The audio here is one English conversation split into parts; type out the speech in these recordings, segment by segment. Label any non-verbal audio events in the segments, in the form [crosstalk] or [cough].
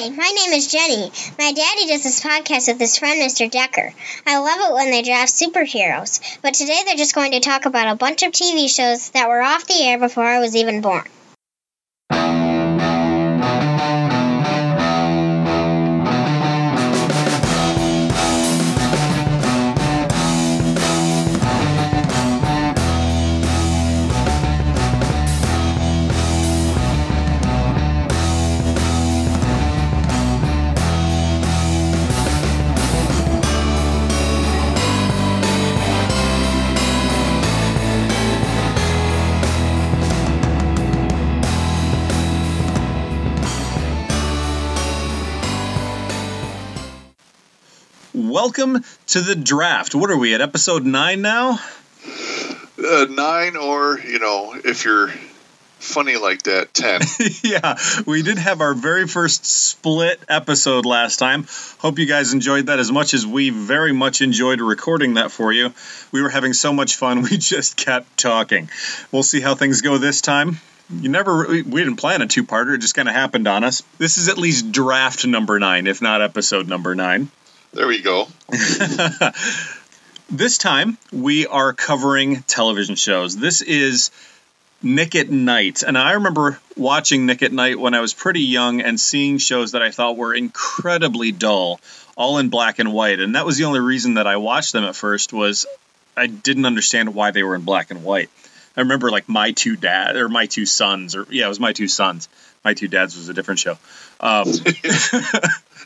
Hi, my name is Jenny. My daddy does this podcast with his friend Mr. Decker. I love it when they draft superheroes, but today they're just going to talk about a bunch of TV shows that were off the air before I was even born. Welcome to the draft. What are we at episode nine now? Uh, nine, or you know, if you're funny like that, ten. [laughs] yeah, we did have our very first split episode last time. Hope you guys enjoyed that as much as we very much enjoyed recording that for you. We were having so much fun, [laughs] we just kept talking. We'll see how things go this time. You never, we didn't plan a two parter, it just kind of happened on us. This is at least draft number nine, if not episode number nine. There we go. [laughs] this time we are covering television shows. This is Nick at Night. And I remember watching Nick at Night when I was pretty young and seeing shows that I thought were incredibly dull, all in black and white. And that was the only reason that I watched them at first was I didn't understand why they were in black and white. I remember like my two dad or my two sons or yeah, it was my two sons. My two dads was a different show. Um, [laughs]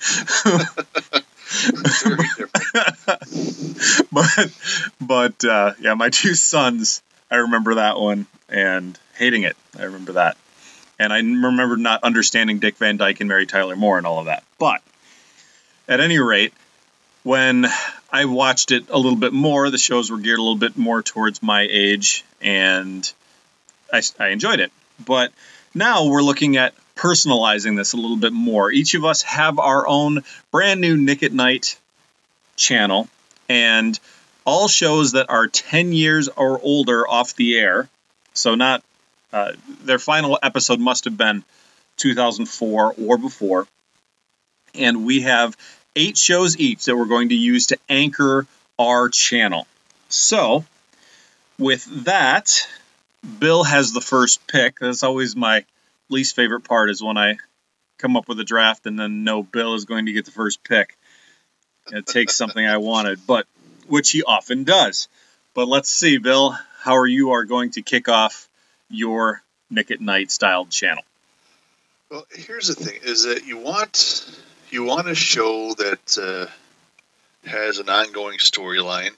[laughs] [laughs] But but uh, yeah, my two sons, I remember that one and hating it. I remember that, and I remember not understanding Dick Van Dyke and Mary Tyler Moore and all of that. But at any rate, when I watched it a little bit more, the shows were geared a little bit more towards my age, and I, I enjoyed it. But now we're looking at personalizing this a little bit more. Each of us have our own brand new Nick at Night channel, and all shows that are 10 years or older off the air. So, not uh, their final episode must have been 2004 or before. And we have eight shows each that we're going to use to anchor our channel. So, with that, Bill has the first pick. That's always my least favorite part is when I come up with a draft and then know Bill is going to get the first pick. It takes something I wanted, but which he often does. But let's see, Bill, how are you are going to kick off your Nick at Night styled channel? Well, here's the thing: is that you want you want a show that uh, has an ongoing storyline,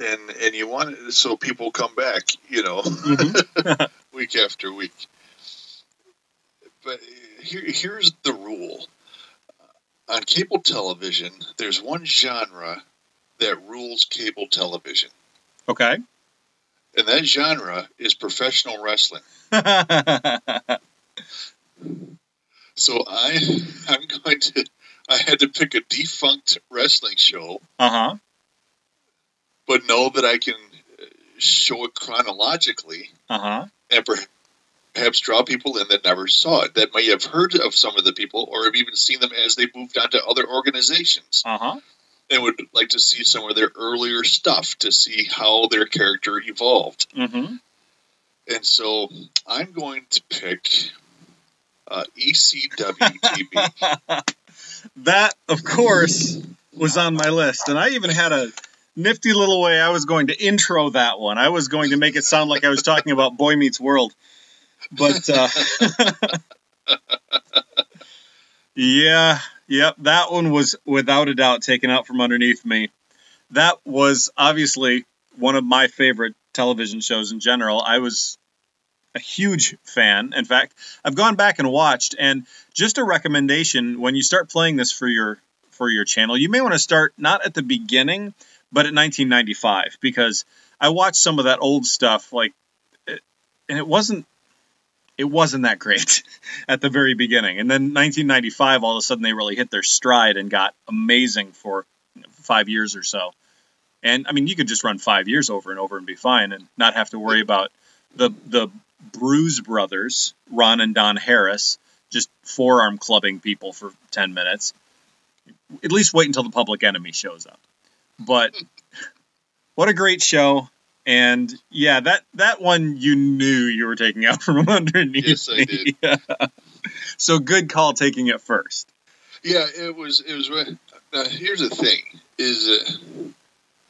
and and you want it so people come back, you know, Mm-hmm. [laughs] [laughs] week after week. But here, here's the rule: on cable television, there's one genre that rules cable television, Okay. and that genre is professional wrestling. [laughs] So I I'm going to I had to pick a defunct wrestling show, Uh huh. but know that I can show it chronologically Uh huh. And perhaps draw people in that never saw it, that may have heard of some of the people or have even seen them as they moved on to other organizations Uh huh. and would like to see some of their earlier stuff to see how their character evolved. Mm-hmm. And so I'm going to pick uh, ECW TV. [laughs] that, of course, was on my list, and I even had a nifty little way I was going to intro that one. I was going to make it sound like I was talking about Boy Meets World, but uh, [laughs] yeah, yep, that one was without a doubt taken out from underneath me. That was obviously one of my favorite television shows in general. I was a huge fan. In fact, I've gone back and watched, and just a recommendation when you start playing this for your for your channel, you may want to start not at the beginning, but in 1995 because I watched some of that old stuff like, eh, and it wasn't it wasn't that great [laughs] at the very beginning. And then 1995, all of a sudden they really hit their stride and got amazing for you know, five years or so. And I mean, you could just run five years over and over and be fine and not have to worry about the the Bruise brothers, Ron and Don Harris, just forearm clubbing people for 10 minutes. At least wait until the public enemy shows up. But what a great show. And yeah, that, that one you knew you were taking out from [laughs] underneath. Yes, I me. [laughs] so good call taking it first. Yeah, it was. It was. Now, here's the thing: is uh,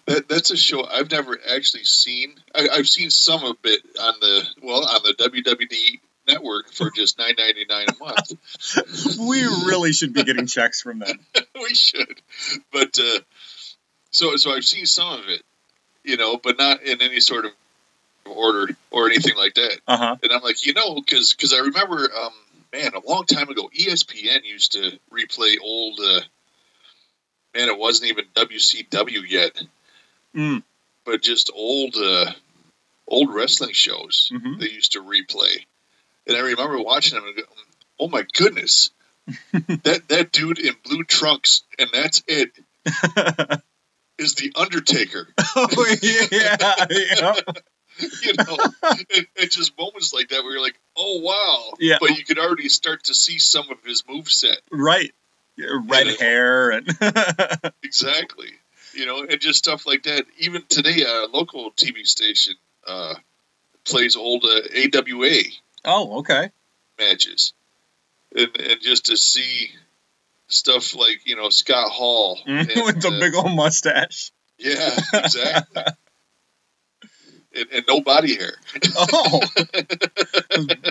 that that's a show I've never actually seen. I, I've seen some of it on the well on the WWE network for just nine ninety nine a month. [laughs] we really should be getting checks from them. we should, but uh, so so I've seen some of it, you know, but not in any sort of order or anything like that. Uh-huh. And I'm like, you know, because because I remember, um, man, a long time ago, ESPN used to replay old. Uh, man, it wasn't even WCW yet, Mm. but just old uh, old wrestling shows Mhm. they used to replay. And I remember watching them and go, oh my goodness, [laughs] that that dude in blue trunks and that's it [laughs] is the Undertaker. [laughs] oh yeah, yeah. [laughs] you know, and, and just moments like that where you're like, oh wow, Yeah. But you could already start to see some of his move set. right. Red hair and [laughs] Exactly. You know, and just stuff like that. Even today, a local TV station uh, plays old uh, AWA oh, okay. matches, and and just to see stuff like you know Scott Hall and, [laughs] with the uh, big old mustache. yeah, exactly, [laughs] and, and no body hair, Oh,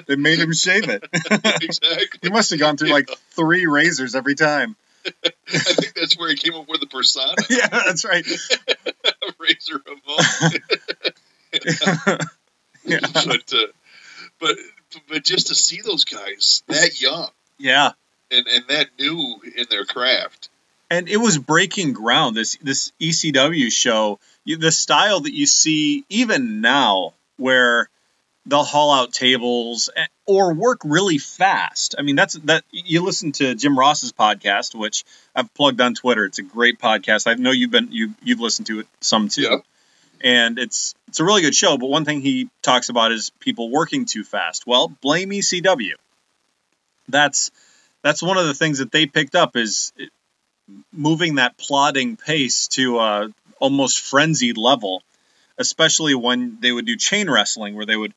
they made him shave it. [laughs] exactly. He must have gone through like three razors every time. I think that's where he came up with the persona, Yeah, that's right. Razor Ramon. yeah. but uh, but but just to see those guys that young yeah. And and that new in their craft. and it was breaking ground. This this ECW show, you, the style that you see even now, where they'll haul out tables eh, or work really fast. I mean, that's that. You listen to Jim Ross's podcast, which I've plugged on Twitter. It's a great podcast. I know you've been you you've listened to it some too. Yeah. And it's it's a really good show, but one thing he talks about is people working too fast. Well, blame ECW. That's that's one of the things that they picked up is moving that plodding pace to a almost frenzied level, especially when they would do chain wrestling, where they would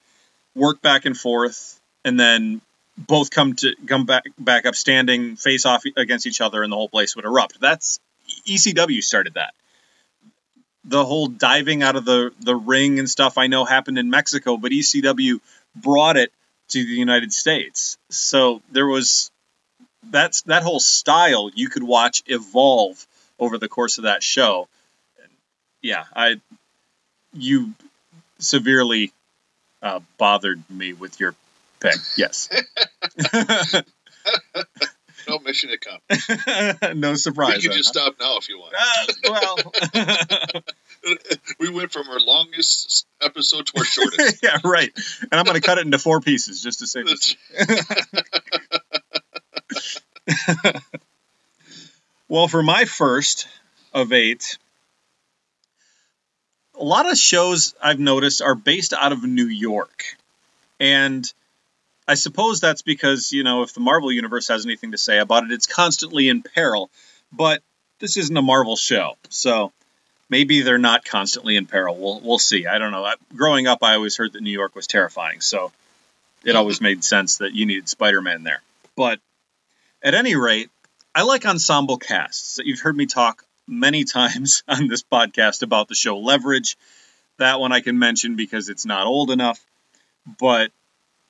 work back and forth and then both come to come back back up standing, face off against each other, and the whole place would erupt. That's ECW started that. The whole diving out of the the ring and stuff I know happened in Mexico, but ECW brought it to the United States. So there was that's that whole style you could watch evolve over the course of that show. Yeah, I you severely uh, bothered me with your pick. Yes, [laughs] No mission accomplished. [laughs] no surprise. can just stop now if you want. Uh, well, [laughs] we went from our longest episode to our shortest. yeah, right. And I'm going to cut it into four pieces just to save it. [laughs] Well, for my first of eight, a lot of shows I've noticed are based out of New York. And I suppose that's because, you know, if the Marvel Universe has anything to say about it, it's constantly in peril. But this isn't a Marvel show. So maybe they're not constantly in peril. We'll, we'll see. I don't know. I, growing up, I always heard that New York was terrifying. So it always made sense that you needed Spider Man there. But at any rate, I like ensemble casts. You've heard me talk many times [laughs] on this podcast about the show Leverage. That one I can mention because it's not old enough. But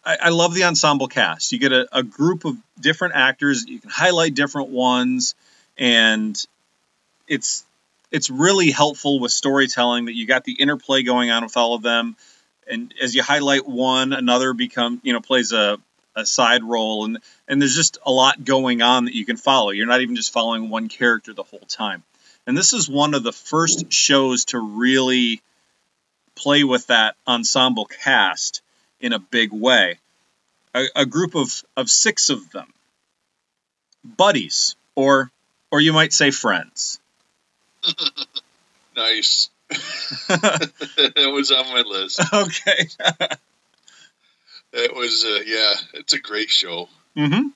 I, I love the ensemble cast. You get a, a group of different actors. You can highlight different ones, and it's it's really helpful with storytelling that you got the interplay going on with all of them. And as you highlight one, another become you know plays a a side role and and there's just a lot going on that you can follow. You're not even just following one character the whole time. And this is one of the first shows to really play with that ensemble cast in a big way. A, a group of, of six of them, buddies, or or you might say friends. [laughs] nice. [laughs] [laughs] that was on my list. okay. It was, uh, yeah, it's a great show. hmm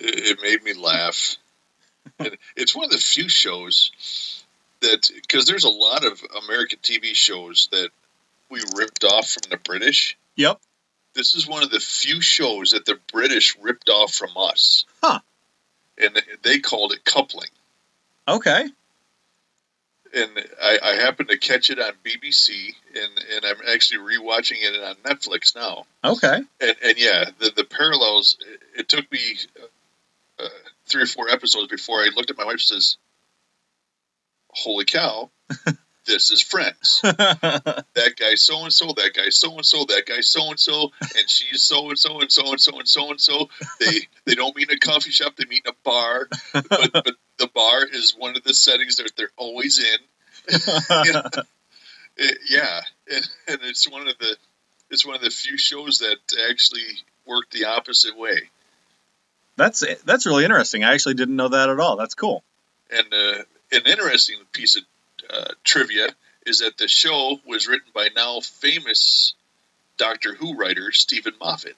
it made me laugh. [laughs] and it's one of the few shows that because there's a lot of American TV shows that we ripped off from the British. Yep. This is one of the few shows that the British ripped off from us. Huh. And they called it coupling. Okay. And I, I happened to catch it on BBC, and, and I'm actually rewatching it on Netflix now. Okay. And, and yeah, the, the parallels, it, it took me uh, three or four episodes before I looked at my wife and says, Holy cow, [laughs] this is Friends. [laughs] that guy so and so, that guy so and so, that guy so and so, and she's so and so and so and so and so and so. They they don't meet in a coffee shop, they meet in a bar. But, but the bar is one of the settings that they're always in. [laughs] It- yeah, and, and it's one of the it's one of the few shows that actually work the opposite way. That's that's really interesting. I actually didn't know that at all. That's cool. And uh, an interesting piece of uh, trivia is that the show was written by now famous Doctor Who writer Steven Moffat.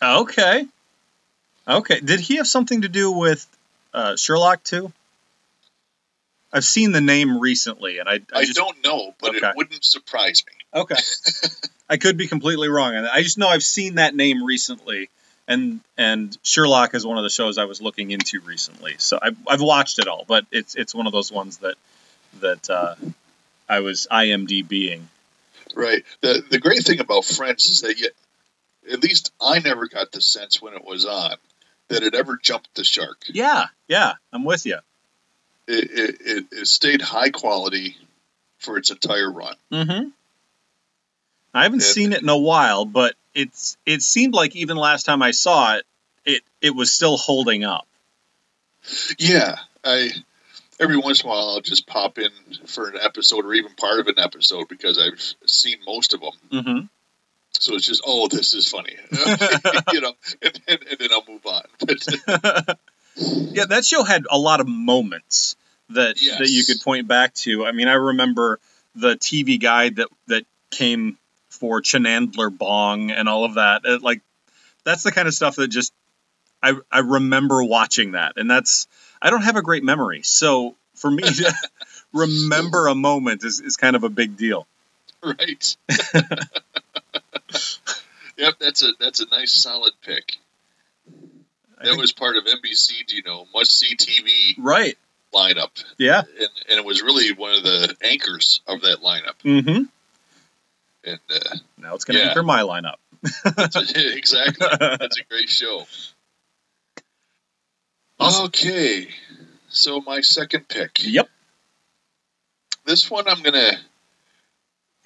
Okay. Okay. Did he have something to do with uh, Sherlock too? I've seen the name recently, and I, I, I, just don't know, but Okay. it wouldn't surprise me. okay. [laughs] I could be completely wrong, and I just know I've seen that name recently, and and Sherlock is one of the shows I was looking into recently. So I've, I've watched it all, but it's it's one of those ones that that uh, I was IMDBing. Right. The the great thing about Friends is that you, at least I never got the sense when it was on that it ever jumped the shark. Yeah, yeah, I'm with you. It, it, it, it stayed high quality for its entire run. Mm-hmm. I haven't Yeah. seen it in a while, but it's it seemed like even last time I saw it, it it was still holding up. Yeah, I every once in a while I'll just pop in for an episode or even part of an episode because I've seen most of them. Mm-hmm. So it's just, oh, this is funny, [laughs] [laughs] you know, and, and, and then I'll move on. But [laughs] yeah, that show had a lot of moments that Yes. that you could point back to. I mean, I remember the TV guide that that came for Chanandler Bong and all of that. It, like that's the kind of stuff that just I I remember watching that, and that's I don't have a great memory, so for me to [laughs] remember a moment is, is kind of a big deal. right. [laughs] yep, that's a that's a nice solid pick. I That think- was part of NBC, you know, must see TV right. lineup, Yeah. and, and it was really one of the anchors of that lineup. Mm-hmm. And uh, Now it's going to Yeah. enter my lineup. [laughs] exactly, that's a great show. Okay, so my second pick. Yep. This one I'm gonna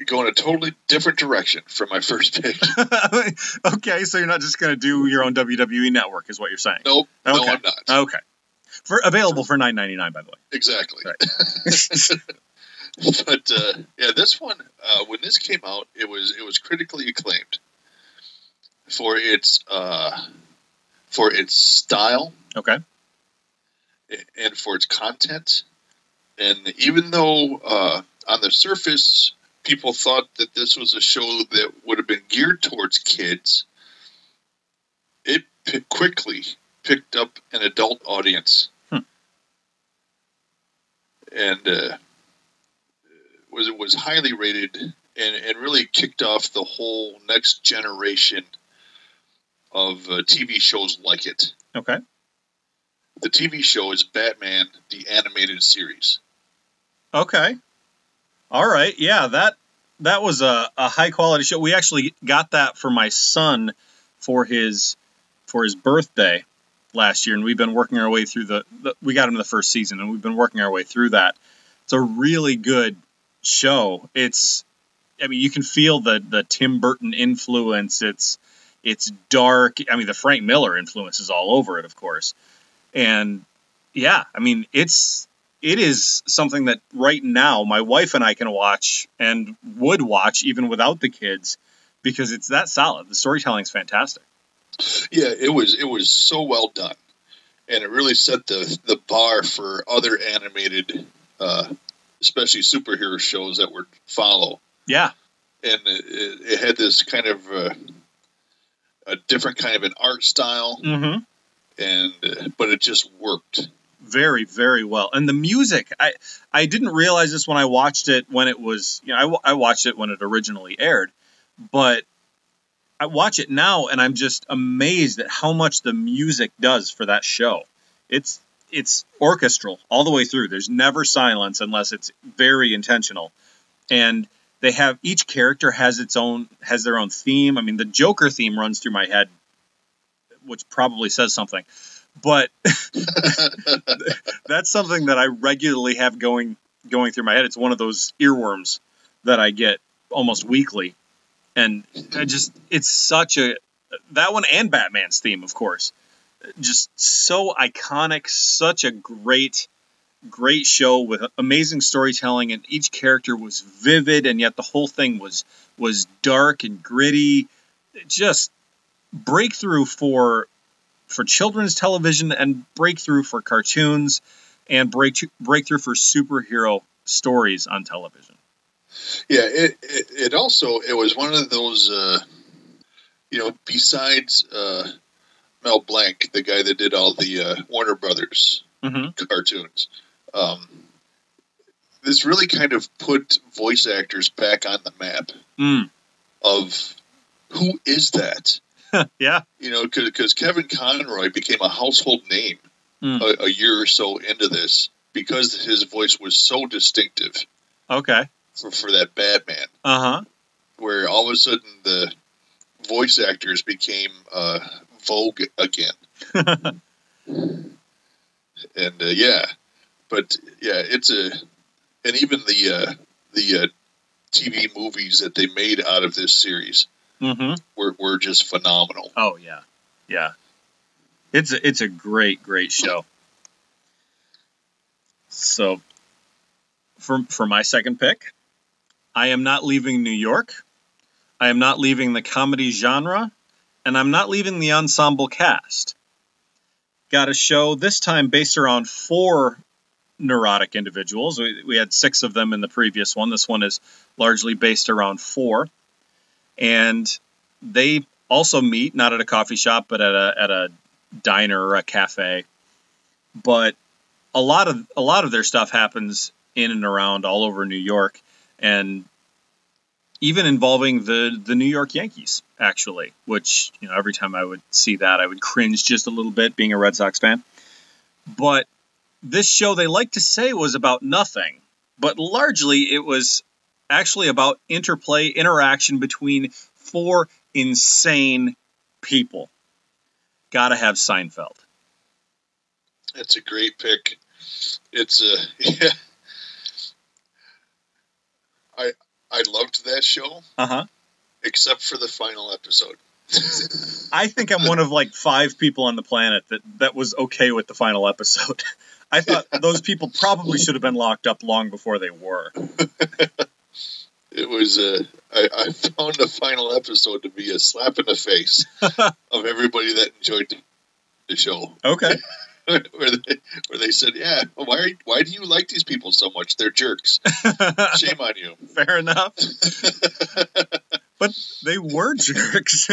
go in a totally different direction from my first pick. [laughs] okay, so you're not just going to do your own WWE network, is what you're saying? nope, no, Okay. I'm not. Okay. For available for nine ninety nine, by the way. Exactly. Right. [laughs] but uh, yeah, this one uh, when this came out, it was it was critically acclaimed for its uh, for its style Okay. And for its content. And even though uh, on the surface people thought that this was a show that would have been geared towards kids, it quickly picked up an adult audience. Hmm. And uh, was was highly rated and, and really kicked off the whole next generation of uh, TV shows like it. Okay. The TV show is Batman, the animated series. Okay. All right. Yeah, that that was a, a high quality show. We actually got that for my son for his for his birthday last year, and we've been working our way through the, the we got him the first season, and we've been working our way through that. It's a really good show. It's I mean, you can feel the the Tim Burton influence. It's it's dark. I mean, the Frank Miller influence is all over it, of course. And yeah, I mean, it's it is something that right now my wife and I can watch and would watch even without the kids because it's that solid. The storytelling's fantastic. Yeah, it was it was so well done, and it really set the the bar for other animated, uh, especially superhero shows that would follow. Yeah. And it, it, it had this kind of uh, a different kind of an art style, Mm-hmm. And uh, but it just worked. very very well. And the music i i didn't realize this when i watched it when it was you know I, I watched it when it originally aired but i watch it now and i'm just amazed at how much the music does for that show. It's it's orchestral all the way through. There's never silence unless it's very intentional. And they have each character has its own has their own theme. I mean the joker theme runs through my head which probably says something but [laughs] that's something that I regularly have going going through my head. It's one of those earworms that I get almost weekly, and I just it's such a that one and Batman's theme, of course, just so iconic. Such a great great show with amazing storytelling, and each character was vivid, and yet the whole thing was was dark and gritty. Just breakthrough for for children's television and breakthrough for cartoons and break breakthrough for superhero stories on television. Yeah, it, it, it also it was one of those uh, you know besides uh, Mel Blanc, the guy that did all the uh, Warner Brothers Mm-hmm. cartoons. Um, this really kind of put voice actors back on the map Mm. of who is that? [laughs] yeah. You know, because Kevin Conroy became a household name Mm. a, a year or so into this because his voice was so distinctive Okay. for, for that Batman. Uh huh. where all of a sudden the voice actors became uh, vogue again. [laughs] And uh, yeah, but yeah, it's a and even the uh, the uh, TV movies that they made out of this series mm-hmm. were, were just phenomenal. Oh yeah. Yeah. It's a, it's a great great show. So for for my second pick, I am not leaving New York. I am not leaving the comedy genre, and I'm not leaving the ensemble cast. Got a show this time based around four neurotic individuals. We, we had six of them in the previous one. This one is largely based around four. And they also meet, not at a coffee shop, but at a, at a diner or a cafe. But a lot of a lot of their stuff happens in and around all over New York, and even involving the the New York Yankees, actually. Which you know, every time I would see that, I would cringe just a little bit, being a Red Sox fan. But this show, they like to say, was about nothing, but largely it was actually about interplay, interaction between four insane people. Gotta have Seinfeld. It's a great pick. It's a [laughs] yeah. I I loved that show Uh huh. except for the final episode. [laughs] I think I'm one of like five people on the planet that that was okay with the final episode. [laughs] I thought those people probably should have been locked up long before they were. It was uh, I, I found the final episode to be a slap in the face [laughs] of everybody that enjoyed the show. Okay. [laughs] where they where they said, "Yeah, why are, why do you like these people so much? They're jerks. [laughs] Shame on you." Fair enough. But they were jerks.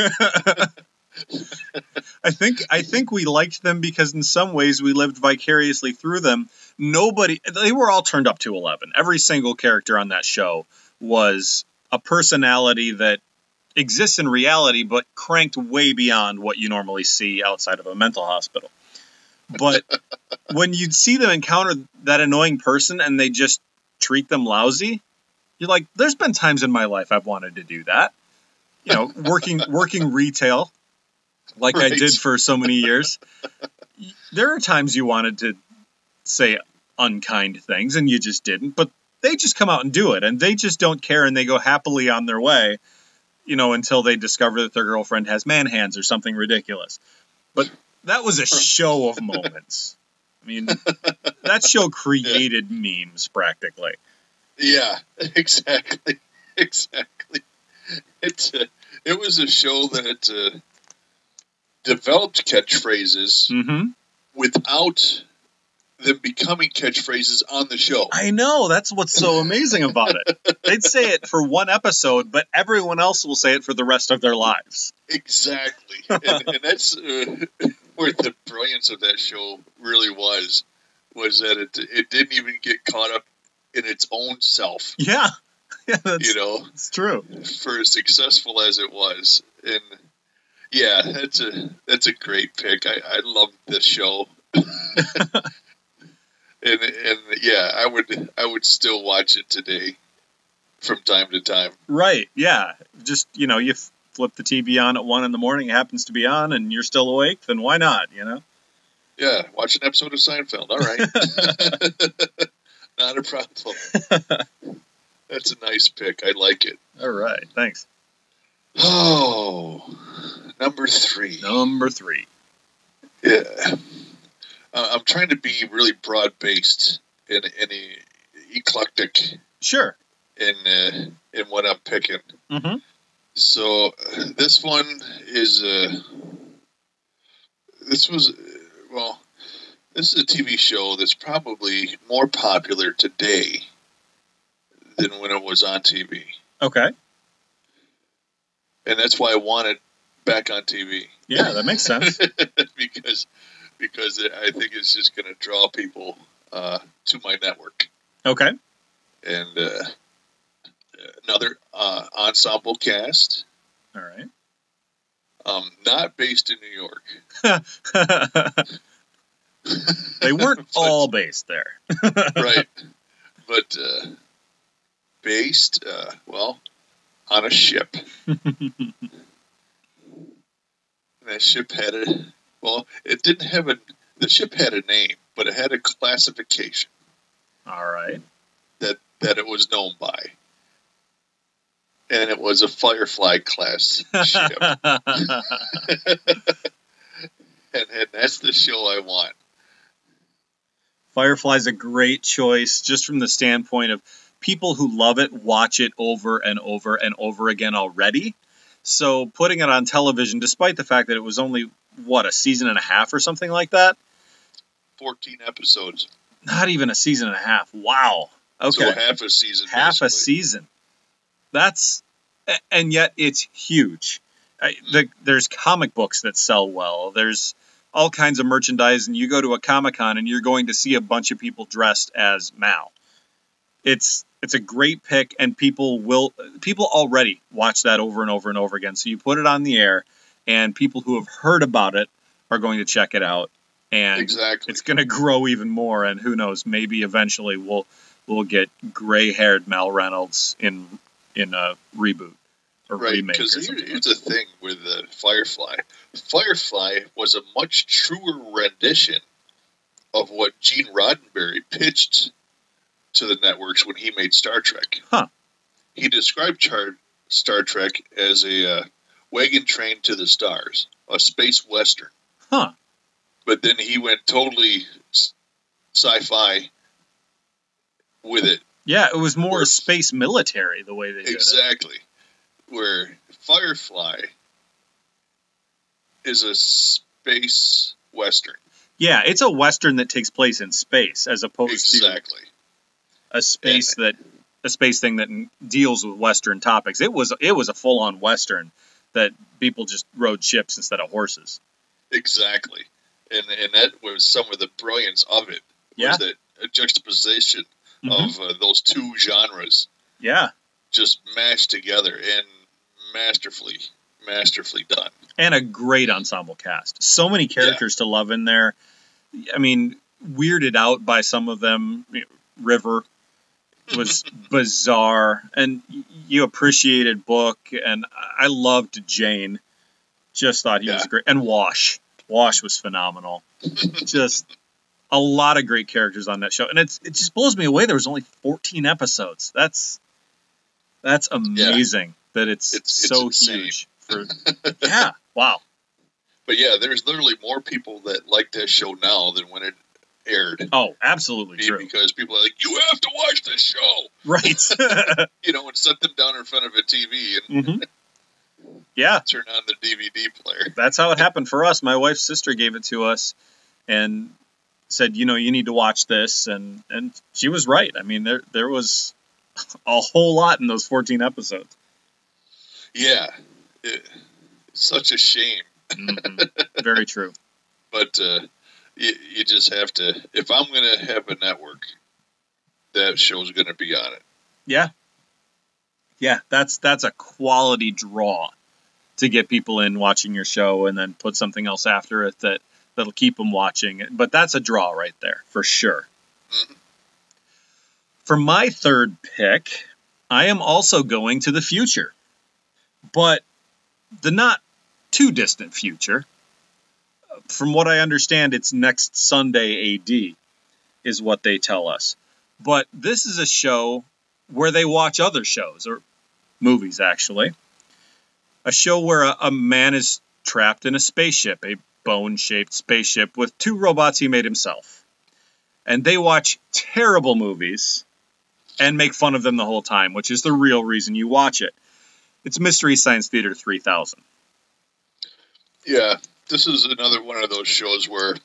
I think I think we liked them because in some ways we lived vicariously through them. Nobody they were all turned up to 11. Every single character on that show was a personality that exists in reality but cranked way beyond what you normally see outside of a mental hospital. But [laughs] when you'd see them encounter that annoying person and they just treat them lousy, you're like, there's been times in my life I've wanted to do that. You know, [laughs] working working retail like I did for so many years. There are times you wanted to say unkind things and you just didn't, but they just come out and do it and they just don't care and they go happily on their way, you know, until they discover that their girlfriend has man hands or something ridiculous. But that was a show of moments. I mean, that show created memes practically. Yeah, [laughs] exactly, [laughs] exactly. It's a, it was a show that uh, developed catchphrases Mm-hmm. without them becoming catchphrases on the show. I know. That's what's so amazing about it. [laughs] They'd say it for one episode, but everyone else will say it for the rest of their lives. Exactly, and, and that's uh, [laughs] where the brilliance of that show really was was that it it didn't even get caught up in its own self. Yeah, [laughs] yeah, that's, You know, it's true. for as successful as it was, and yeah, that's a that's a great pick. I, I love this show, and and yeah, I would I would still watch it today, from time to time. Right? Yeah, just you know, you flip the TV on at one in the morning, it happens to be on, and you're still awake. Then why not? You know? Yeah, watch an episode of Seinfeld. All right, [laughs] not a problem. That's a nice pick. I like it. All right, thanks. Oh, number three. Number three. Yeah. Uh, I'm trying to be really broad based and, and eclectic Sure. in uh, in what I'm picking. Mm-hmm. So uh, this one is uh, this was uh, well, this is a TV show that's probably more popular today than when it was on TV, Okay. and that's why I want it back on TV. Yeah, that makes sense. [laughs] because because I think it's just going to draw people uh, to my network. Okay. And uh, another uh, ensemble cast, All right. um, not based in New York, [laughs] they [laughs] weren't all based there. [laughs] right? But uh, based, uh, well, on a ship. that ship had a well, it didn't have a the ship had a name, but it had a classification. All right. that that it was known by, and it was a Firefly class ship, [laughs] [laughs] and, and that's the show I want. Firefly's a great choice just from the standpoint of people who love it watch it over and over and over again already. So putting it on television, despite the fact that it was only what a season and a half or something like that, Fourteen episodes, not even a season and a half. Wow. Okay. so half a season, half a season. That's and yet it's huge. I, the, there's comic books that sell well. There's all kinds of merchandise, and you go to a comic con and you're going to see a bunch of people dressed as Mal. It's it's a great pick, and people will people already watch that over and over and over again. So you put it on the air, and people who have heard about it are going to check it out, and Exactly. it's going to grow even more. And who knows? Maybe eventually we'll we'll get gray-haired Mal Reynolds in in a reboot or Right, remake because here's the thing with the Firefly. Firefly was a much truer rendition of what Gene Roddenberry pitched to the networks when he made Star Trek. Huh. He described Char- Star Trek as a uh, wagon train to the stars, a space western. Huh. But then he went totally sci-fi with it. Yeah, it was more space military the way they did it. Exactly. Where Firefly is a space western. Yeah, it's a western that takes place in space as opposed to Exactly. to a space that a space thing that deals with western topics. It was it was a full-on western that people just rode ships instead of horses. Exactly. And and that was some of the brilliance of it. Yeah. Was that juxtaposition Mhm. of uh, those two genres Yeah, just mashed together and masterfully masterfully done. and a great ensemble cast. So many characters to love in there. I mean, weirded out by some of them. River was bizarre, and you appreciated Book, and I loved Jayne. Just thought he was great, and Wash. Wash was phenomenal. [laughs] just a lot of great characters on that show, and it's it just blows me away. There was only 14 episodes. That's that's amazing that it's, It's- it's so insane. huge. For, [laughs] yeah, wow. But yeah, there's literally more people that like that show now than when it aired. Oh, absolutely true. Because people are like, you have to watch this show, Right. [laughs] you know, and set them down in front of a TV and hmm [laughs] Yeah, turn on the DVD player. that's how it happened for us. My wife's sister gave it to us and said, you know, you need to watch this, and and she was right. I mean, there there was [laughs] a whole lot in those 14 episodes. Yeah, it, such a shame. Mhm. Very true. but uh, you, you just have to. If I'm going to have a network, that show's going to be on it. Yeah. Yeah, that's that's a quality draw to get people in watching your show and then put something else after it that that'll keep them watching. But that's a draw right there for sure. Mhm. For my third pick, I am also going to the future, but the not too distant future. From what I understand, it's next Sunday AD, is what they tell us. But this is a show where they watch other shows or movies, actually. A show where a, a man is trapped in a spaceship, a bone shaped spaceship with two robots he made himself. And they watch terrible movies and make fun of them the whole time, which is the real reason you watch it. It's Mystery Science Theater 3000. Yeah, this is another one of those shows where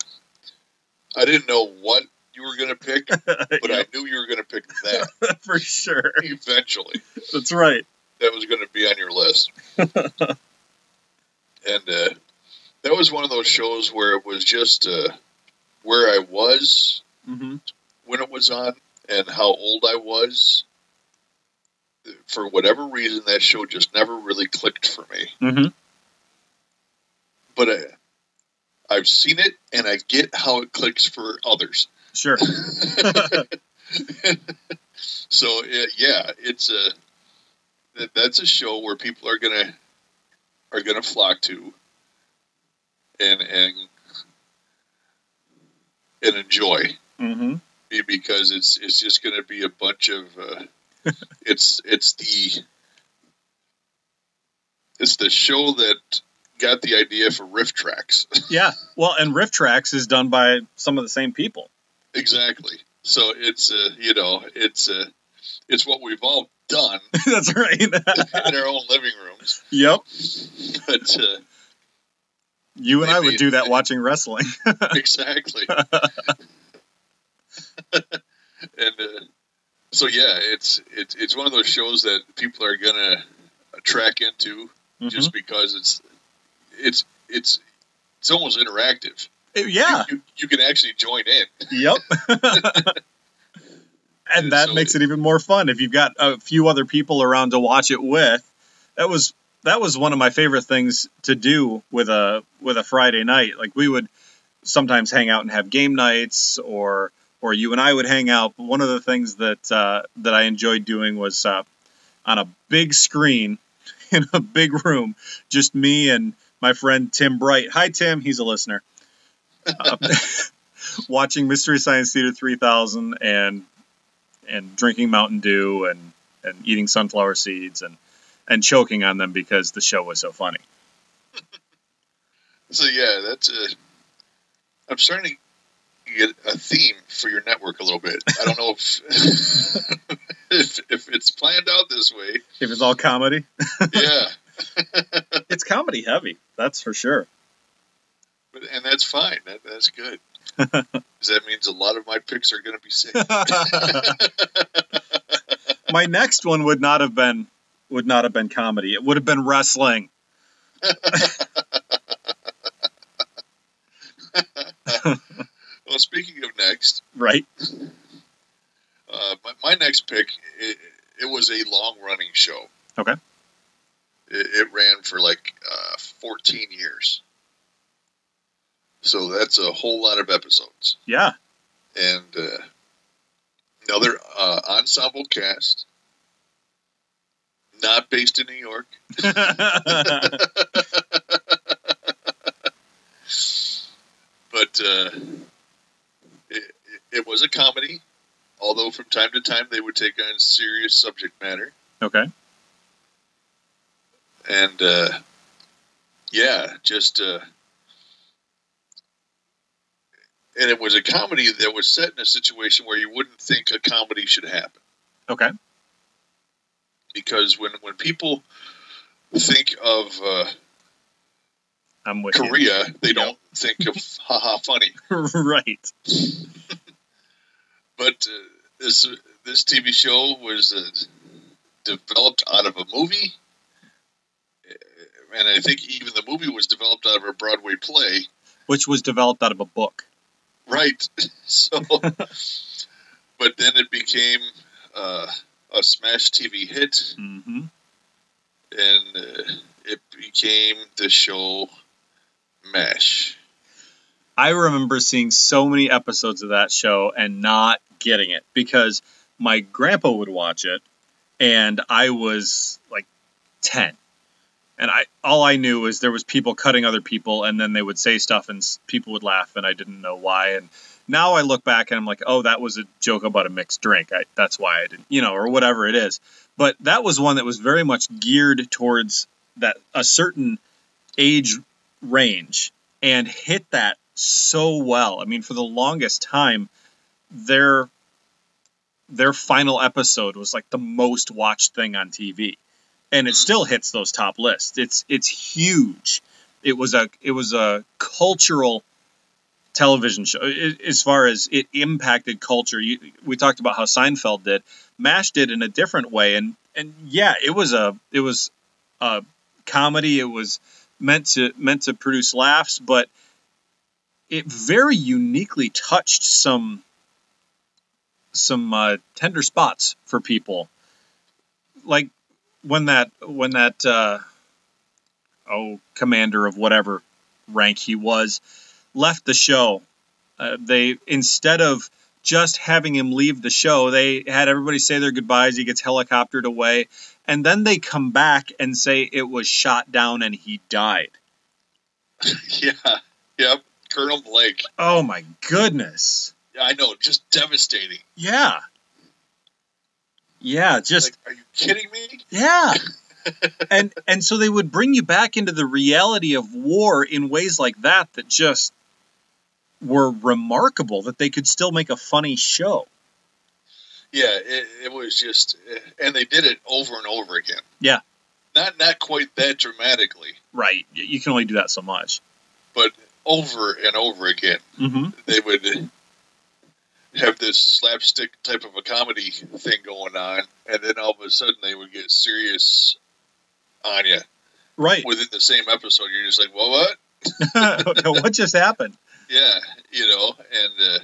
I didn't know what you were going to pick, [laughs] but I knew you were going to pick [laughs] that For sure. eventually. That's right. That was going to be on your list. [laughs] and uh, that was one of those shows where it was just uh, where I was hmm when it was on and how old I was. For whatever reason, that show just never really clicked for me. hmm But I, I've seen it and I get how it clicks for others. Sure. [laughs] So uh, yeah, it's a that's a show where people are gonna are gonna flock to and and and enjoy hmm because it's it's just gonna be a bunch of uh, [laughs] it's it's the it's the show that got the idea for RiffTrax [laughs] Yeah. Well, and RiffTrax is done by some of the same people. exactly so it's uh, you know it's uh, it's what we've all done [laughs] That's right. in our own living rooms yep. but uh, You and I would do that [laughs] watching wrestling. exactly. and uh, so yeah, it's it's it's one of those shows that people are gonna track into Mhm. just because it's it's it's it's almost interactive. yeah. You, you, you can actually join in. Yep. [laughs] [laughs] and that So- makes it even more fun if you've got a few other people around to watch it with. That was that was one of my favorite things to do with a with a Friday night. Like we would sometimes hang out and have game nights, or or you and I would hang out. But one of the things that uh, that I enjoyed doing was uh, on a big screen [laughs] in a big room, just me and my friend Tim Bright. Hi Tim, he's a listener. Uh, [laughs] watching Mystery Science Theater 3000 and and drinking Mountain Dew and and eating sunflower seeds and and choking on them because the show was so funny. So yeah, that's a. I'm starting to get a theme for your network a little bit. I don't know if [laughs] if, if it's planned out this way. If it's all comedy, Yeah, it's comedy heavy. That's for sure. but, and that's fine. That, that's good. [laughs] 'Cause that means a lot of my picks are going to be safe. [laughs] My next one would not have been would not have been comedy. It would have been wrestling. [laughs] well, speaking of next, Right? uh, my, my next pick it, it was a long running show. Okay. It, it ran for like uh, 14 years. So that's a whole lot of episodes. Yeah. and uh, another uh, ensemble cast, not based in New York. [laughs] But uh, it, it- it was a comedy, although from time to time they would take on serious subject matter. okay. And uh, yeah, just. Uh, and it was a comedy that was set in a situation where you wouldn't think a comedy should happen. Okay. because when when people think of uh, I'm with you. Korea, they don't think of [laughs] haha funny. right. [laughs] But uh, this this TV show was uh, developed out of a movie, and I think even the movie was developed out of a Broadway play. which was developed out of a book. Right. [laughs] So, but then it became uh, a smash TV hit, Mm-hmm. and uh, it became the show MASH. I remember seeing so many episodes of that show and not getting it because my grandpa would watch it and I was like 10. And I all I knew was there was people cutting other people and then they would say stuff and people would laugh and I didn't know why and now I look back and I'm like, "Oh, that was a joke about a mixed drink. I, that's why I didn't, you know, or whatever it is." But that was one that was very much geared towards that a certain age range and hit that so well. I mean, for the longest time, their their final episode was like the most watched thing on TV, and it Mm. still hits those top lists. It's it's huge. It was a it was a cultural television show I- as far as it impacted culture. You, we talked about how Seinfeld did. Mash did in a different way, and and yeah, it was a it was a comedy. It was meant to meant to produce laughs, but it very uniquely touched some some uh, tender spots for people. Like when that when that uh, oh commander of whatever rank he was left the show, uh, they instead of just having him leave the show, they had everybody say their goodbyes. He gets helicoptered away, and then they come back and say it was shot down and he died. [laughs] yeah. Yep. Colonel Blake. Oh my goodness. Yeah, I know. Just devastating. Yeah. Yeah, just like, are you kidding me? yeah. [laughs] and and so they would bring you back into the reality of war in ways like that that just were remarkable that they could still make a funny show. Yeah, it, it was just, and they did it over and over again. Yeah. Not not quite that dramatically, Right. You can only do that so much. but over and over again. Mhm. they would have this slapstick type of a comedy thing going on, and then all of a sudden they would get serious on you Right. within the same episode. You're just like, well, what? [laughs] what just happened? Yeah, you know, and uh,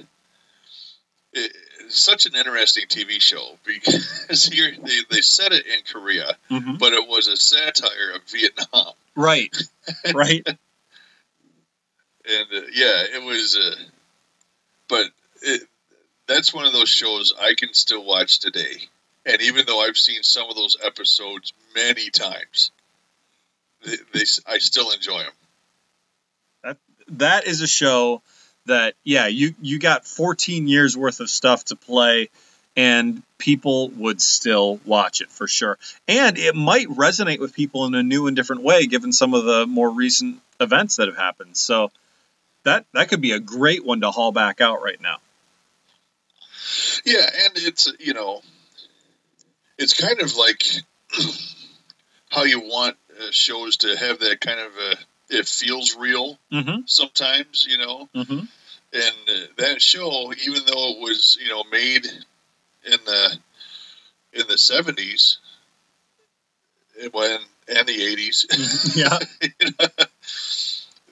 it, it's such an interesting TV show because [laughs] here they, they set it in Korea, Mhm. but it was a satire of Vietnam. Right. [laughs] Right. and uh, yeah, it was. Uh, but it, that's one of those shows I can still watch today, and even though I've seen some of those episodes many times, they, they I still enjoy them. That that is a show that yeah you you got 14 years worth of stuff to play and people would still watch it for sure. And it might resonate with people in a new and different way given some of the more recent events that have happened. So that that could be a great one to haul back out right now Yeah, and it's you know, it's kind of like [clears throat] how you want uh, shows to have that kind of a it feels real mm-hmm sometimes, you know. mm-hmm and uh, that show, even though it was you know made in the in the seventies, when and the eighties, [laughs] yeah [laughs]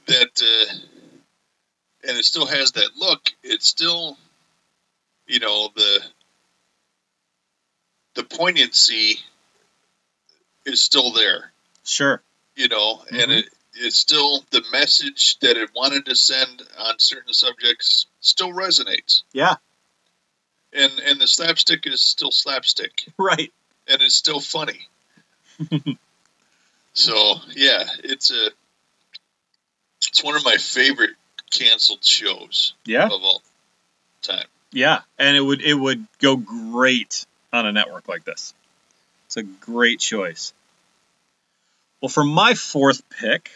that uh, and it still has that look. It's still, you know, the the poignancy is still there. sure. You know, and Mhm. it it's still the message that it wanted to send on certain subjects still resonates. yeah. And and the slapstick is still slapstick. [laughs] Right. And it's still funny. [laughs] So yeah it's a it's one of my favorite canceled shows yeah? of all time yeah and it would it would go great on a network like this. It's a great choice. Well for my fourth pick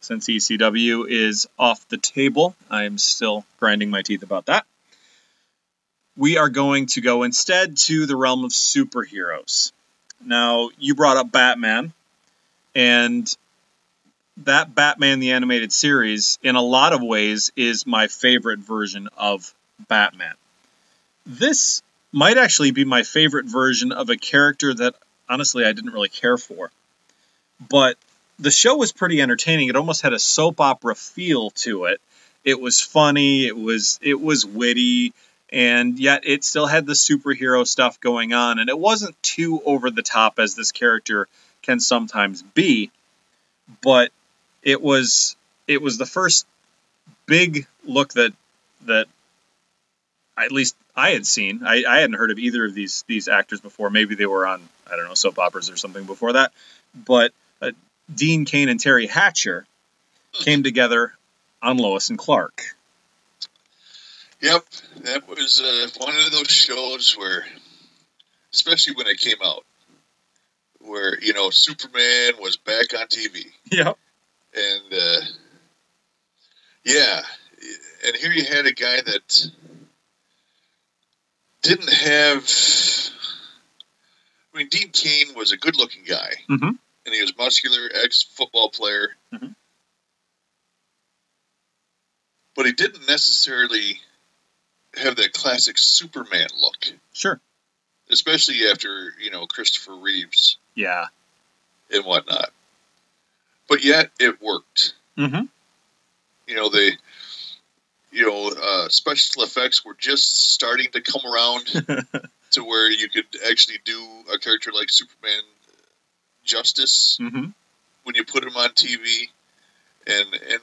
since ecw is off the table i'm still grinding my teeth about that we are going to go instead to the realm of superheroes. Now you brought up batman and that batman the animated series in a lot of ways is my favorite version of batman this might actually be my favorite version of a character that honestly I didn't really care for. But the show was pretty entertaining. It almost had a soap opera feel to it. It was funny. It was it was witty, and yet it still had the superhero stuff going on, and it wasn't too over the top as this character can sometimes be. But it was it was the first big look that that at least I had seen. I, I hadn't heard of either of these these actors before. Maybe they were on I don't know soap operas or something before that. But uh, Dean Cain and Teri Hatcher came together on Lois and Clark. Yep, that was uh, one of those shows where, especially when it came out, where you know Superman was back on TV, Yep. and uh, yeah, and here you had a guy that didn't have. I mean, Dean Cain was a good-looking guy, Mhm. and he was muscular, ex-football player, Mhm. but he didn't necessarily have that classic Superman look, Sure. especially after you know Christopher Reeves Yeah. and whatnot. But yet, it worked. Mm-hmm. you know they you know uh, special effects were just starting to come around [laughs] to where you could actually do a character like superman justice mm-hmm. when you put him on tv and and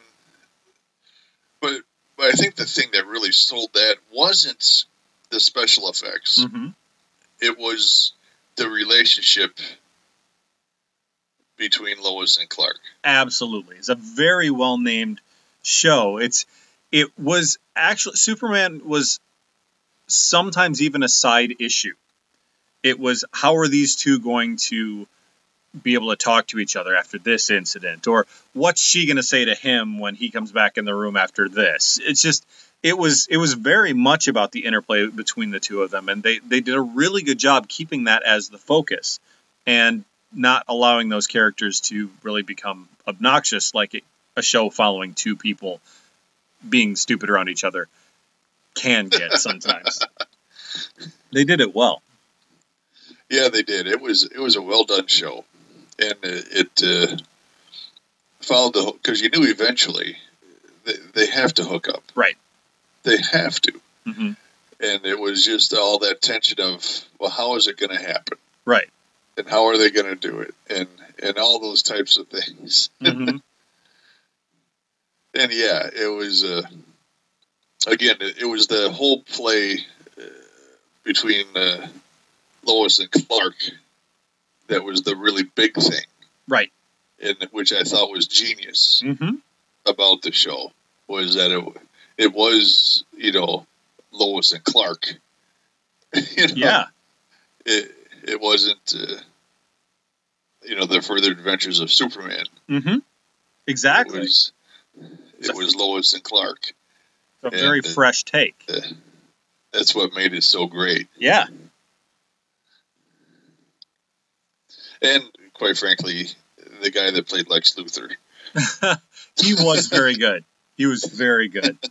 but but i think the thing that really sold that wasn't the special effects Mm-hmm. it was the relationship between lois and clark Absolutely. It's a very well named show. It's it was actually Superman was sometimes even a side issue. It was how are these two going to be able to talk to each other after this incident or what's she going to say to him when he comes back in the room after this. It's just it was it was very much about the interplay between the two of them and they they did a really good job keeping that as the focus. And not allowing those characters to really become obnoxious like it, a show following two people being stupid around each other can get [laughs] sometimes. they did it well. Yeah, they did. It was it was a well done show, and it, it uh, followed the because you knew eventually they, they have to hook up. Right. They have to, hmm and it was just all that tension of well, how is it going to happen, Right. and how are they going to do it, and and all those types of things. hmm And yeah, it was uh, again it, it was the whole play uh, between uh, Lois and Clark that was the really big thing. Right. and which I thought was genius hmm about the show was that it it was you know Lois and Clark. [laughs] you know, Yeah. it it wasn't uh, you know the further adventures of Superman. Mm-hmm. Exactly. It was, it was Lois and Clark. It's a very and, uh, fresh take. That's what made it so great. Yeah. And quite frankly, the guy that played Lex Luthor. [laughs] he was very good. He was very good. [laughs]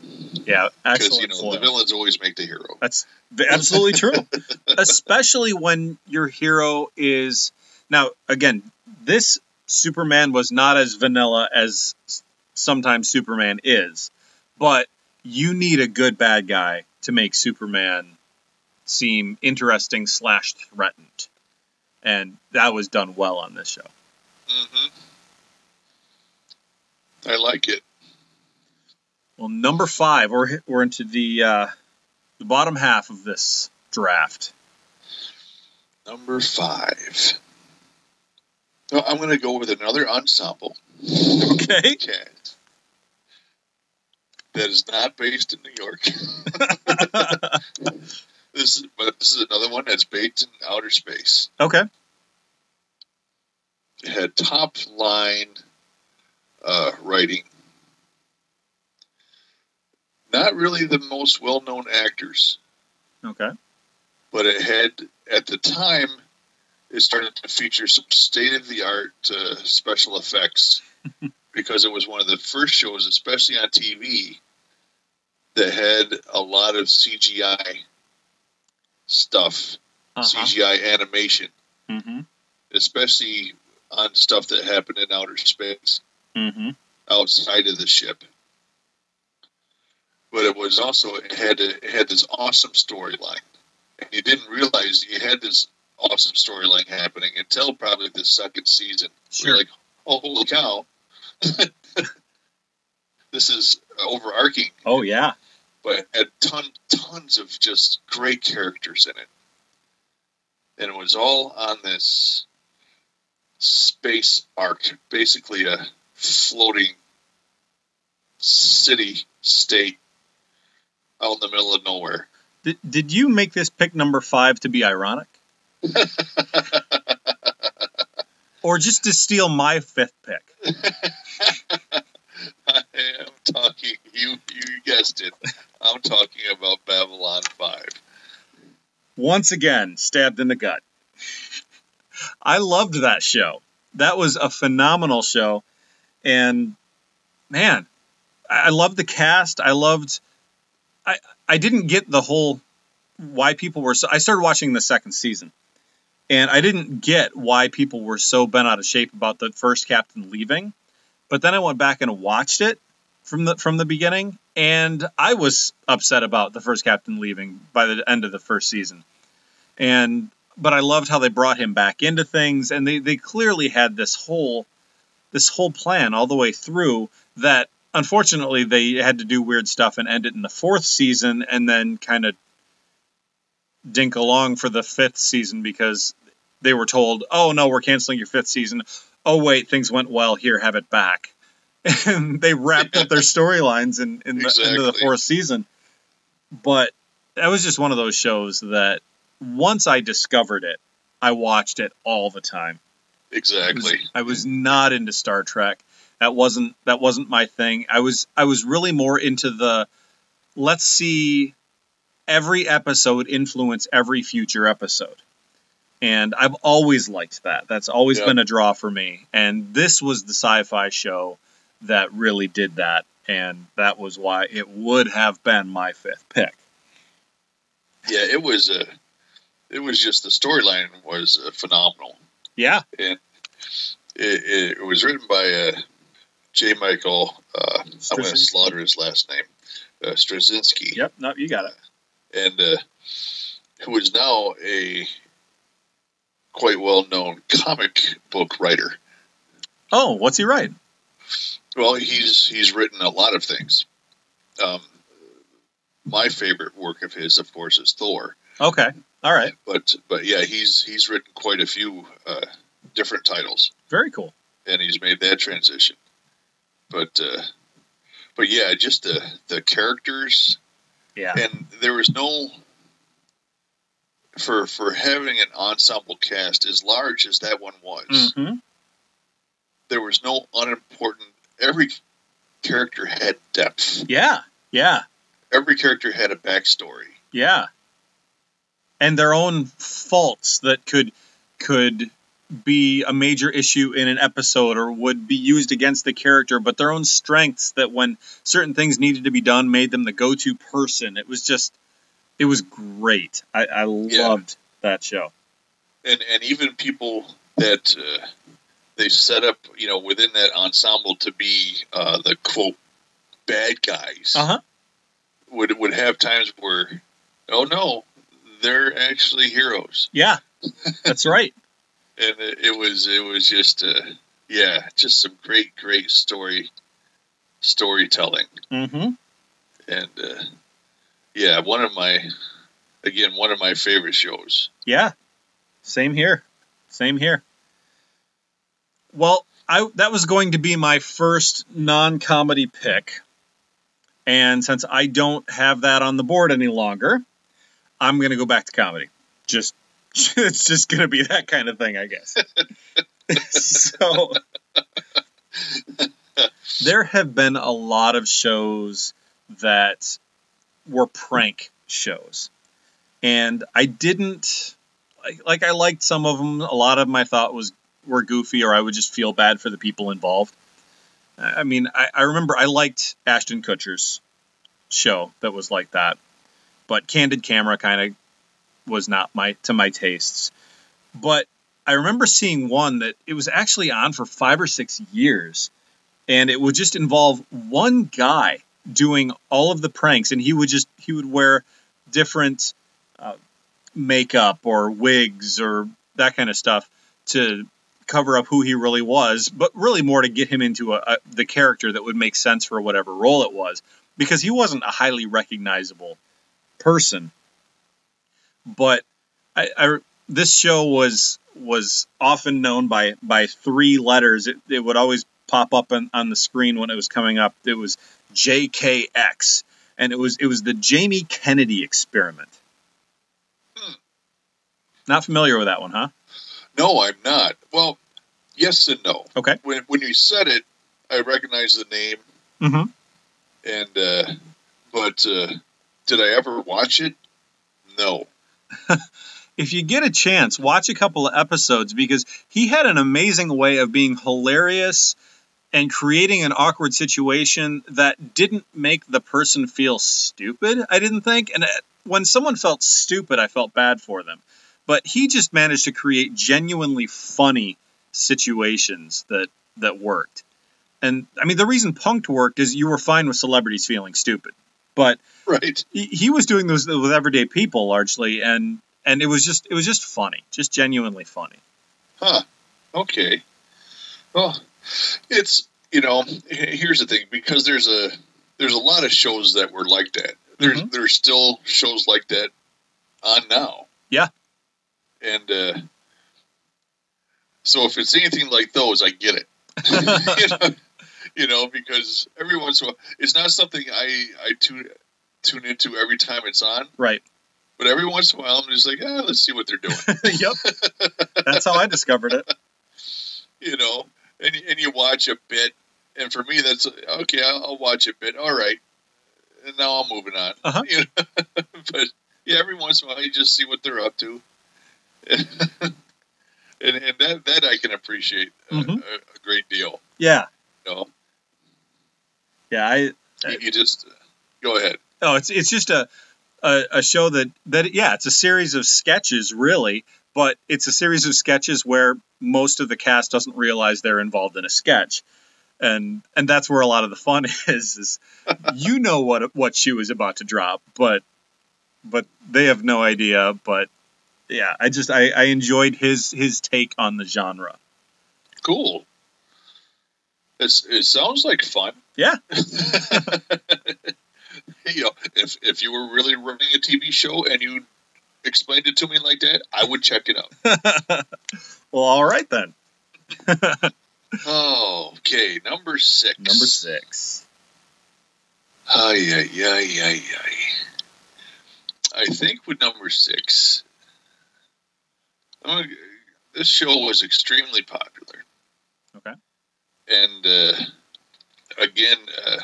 Yeah, Because excellent. you know foil. the villains always make the hero. That's absolutely true. [laughs] Especially when your hero is now again, this Superman was not as vanilla as sometimes Superman is, but you need a good bad guy to make Superman seem interesting slash threatened, and that was done well on this show. hmm I like it. Well, number five, we're we're into the uh, the bottom half of this draft. Number five. No, I'm going to go with another ensemble Okay. [laughs] cast that is not based in New York. [laughs] [laughs] this is, but this is another one that's based in outer space. okay. It had top line uh, writing. Not really the most well known actors, Okay. but it had at the time it started to feature some state of the art uh, special effects [laughs] because it was one of the first shows, especially on TV, that had a lot of CGI stuff, Uh-huh. CGI animation, Mm-hmm. especially on stuff that happened in outer space Mm-hmm. outside of the ship. but it was also it had a, it had this awesome storyline, and you didn't realize you had this awesome storyline happening until probably the second season. Sure. You're like, oh, holy cow, [laughs] this is overarching, Oh yeah. but had ton tons of just great characters in it, and it was all on this space arc, basically a floating city state out in the middle of nowhere. Did, did you make this pick number five to be ironic? [laughs] or just to steal my fifth pick? [laughs] I am talking. You you guessed it. I'm talking about Babylon Five. Once again, stabbed in the gut. I loved that show. That was a phenomenal show. And man, I I loved the cast. I loved I I didn't get the whole why people were so I started watching the second season. And I didn't get why people were so bent out of shape about the first captain leaving. But then I went back and watched it from the from the beginning and I was upset about the first captain leaving by the end of the first season. And but I loved how they brought him back into things and they, they clearly had this whole this whole plan all the way through that unfortunately they had to do weird stuff and end it in the fourth season and then kind of dink along for the fifth season because they were told, "Oh no, we're canceling your fifth season." Oh wait, things went well. Here, have it back. [laughs] And they wrapped up their [laughs] storylines in, in the end of the fourth season. But that was just one of those shows that once I discovered it, I watched it all the time. I was- Exactly. I was not into Star Trek. That wasn't that wasn't my thing. I was I was really more into the let's see every episode influence every future episode. And I've always liked that. That's always Yeah. been a draw for me. And this was the sci-fi show that really did that and that was why it would have been my fifth pick. Yeah, it was a. It was just the storyline was uh, phenomenal. Yeah. It, it, it was written by uh, J. Michael. Uh, I'm going to slaughter his last name, uh, Straczynski, Yep, no, you got it. And uh, who is now a quite well known comic book writer. Oh, what's he write? Well, he's he's written a lot of things. Um, my favorite work of his, of course, is Thor. Okay. All right. But but yeah, he's he's written quite a few uh, different titles, Very cool. and he's made that transition. But uh, but yeah, just the the characters, Yeah. and there was no for for having an ensemble cast as large as that one was. hmm There was no unimportant. Every character had depth. Yeah. Yeah. Every character had a backstory. Yeah. And their own faults that could could be a major issue in an episode or would be used against the character, but their own strengths that when certain things needed to be done made them the go-to person. It was just it was great. I, I loved that show. and and even people that uh, they set up, you know, within that ensemble to be uh, the quote bad guys Uh-huh. would would have times where, oh no, they're actually heroes, Yeah. That's right. [laughs] and it, it was it was just uh, yeah, just some great great story storytelling, Mm-hmm. and uh, yeah, one of my again one of my favorite shows. Yeah. Same here. Same here. Well, I that was going to be my first non-comedy pick. And since I don't have that on the board any longer, I'm going to go back to comedy. Just [laughs] it's just going to be that kind of thing, I guess. [laughs] so there have been a lot of shows that were prank shows. And I didn't like, I liked some of them. A lot of them I thought was were goofy, or I would just feel bad for the people involved. I I mean, I, I remember I liked Ashton Kutcher's show that was like that, but Candid Camera kind of was not my to my tastes. But I remember seeing one that it was actually on for five or six years, and it would just involve one guy doing all of the pranks, and he would just he would wear different uh, makeup or wigs or that kind of stuff to cover up who he really was, but really more to get him into a, a, the character that would make sense for whatever role it was, because he wasn't a highly recognizable person. But I, I this show was was often known by by three letters. It, it would always pop up on, on the screen when it was coming up. It was JKX, and it was it was the Jamie Kennedy experiment. Hmm. Not familiar with that one, huh? No, I'm not. Well, yes and no. Okay. When when you said it, I recognized the name, Mm-hmm. and uh, but uh, did I ever watch it? No. [laughs] If you get a chance, watch a couple of episodes because he had an amazing way of being hilarious and creating an awkward situation that didn't make the person feel stupid. I didn't think, and uh, when someone felt stupid, I felt bad for them. But he just managed to create genuinely funny situations that that worked. And I mean, the reason Punk'd worked is you were fine with celebrities feeling stupid, but Right. he, he was doing those with everyday people largely, and and it was just it was just funny, just genuinely funny. Huh. Okay. Well, it's you know here's the thing because there's a there's a lot of shows that were like that. There's Mhm. there's still shows like that on now. Yeah. And uh, so if it's anything like those, I get it. [laughs] you, know, you know, because every once in a while, it's not something I I tune tune into every time it's on, Right. but every once in a while, I'm just like, ah, let's see what they're doing. [laughs] yep. That's how I discovered it. [laughs] you know, and and you watch a bit, and for me, that's okay. I'll, I'll watch a bit. All right, and now I'm moving on. Uh-huh. [laughs] You know? but yeah, every once in a while, you just see what they're up to, and and that that I can appreciate a, Mhm. a, a great deal. Yeah. You know, Yeah. I you, you just uh, go ahead. oh, it's it's just a, a a show that that yeah, it's a series of sketches really, but it's a series of sketches where most of the cast doesn't realize they're involved in a sketch. And and that's where a lot of the fun [laughs] is. Is [laughs] you know what what shoe is about to drop, but but they have no idea. But yeah, I just I, I enjoyed his his take on the genre. Cool. It's, it sounds like fun. Yeah. [laughs] you know, if if you were really running a TV show and you explained it to me like that, I would check it out. [laughs] well, all right then. Oh, [laughs] okay. Number six. Number six. Ay, ay, ay, ay, ay. I think with number six, this show was extremely popular. Okay. And uh, again, uh,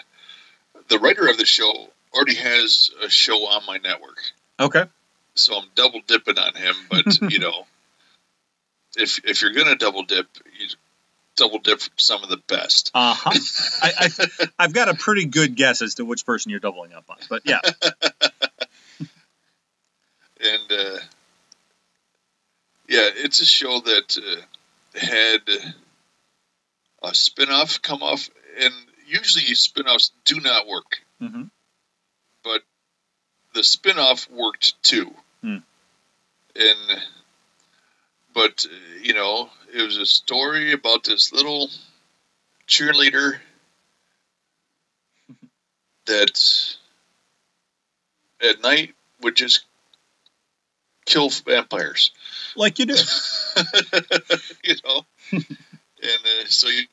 the writer of the show already has a show on my network, Okay. so I'm double dipping on him. But [laughs] you know, if if you're gonna double dip, you double dip from some of the best. Uh huh. I, I I've got a pretty good guess as to which person you're doubling up on, but yeah. [laughs] and uh, yeah, it's a show that uh, had a spin-off come off, and usually spin-offs do not work, hmm but the spin-off worked too. Hmm. And but you know, it was a story about this little cheerleader [laughs] that at night would just kill vampires. Like you do. [laughs] you know, [laughs] and uh, so you,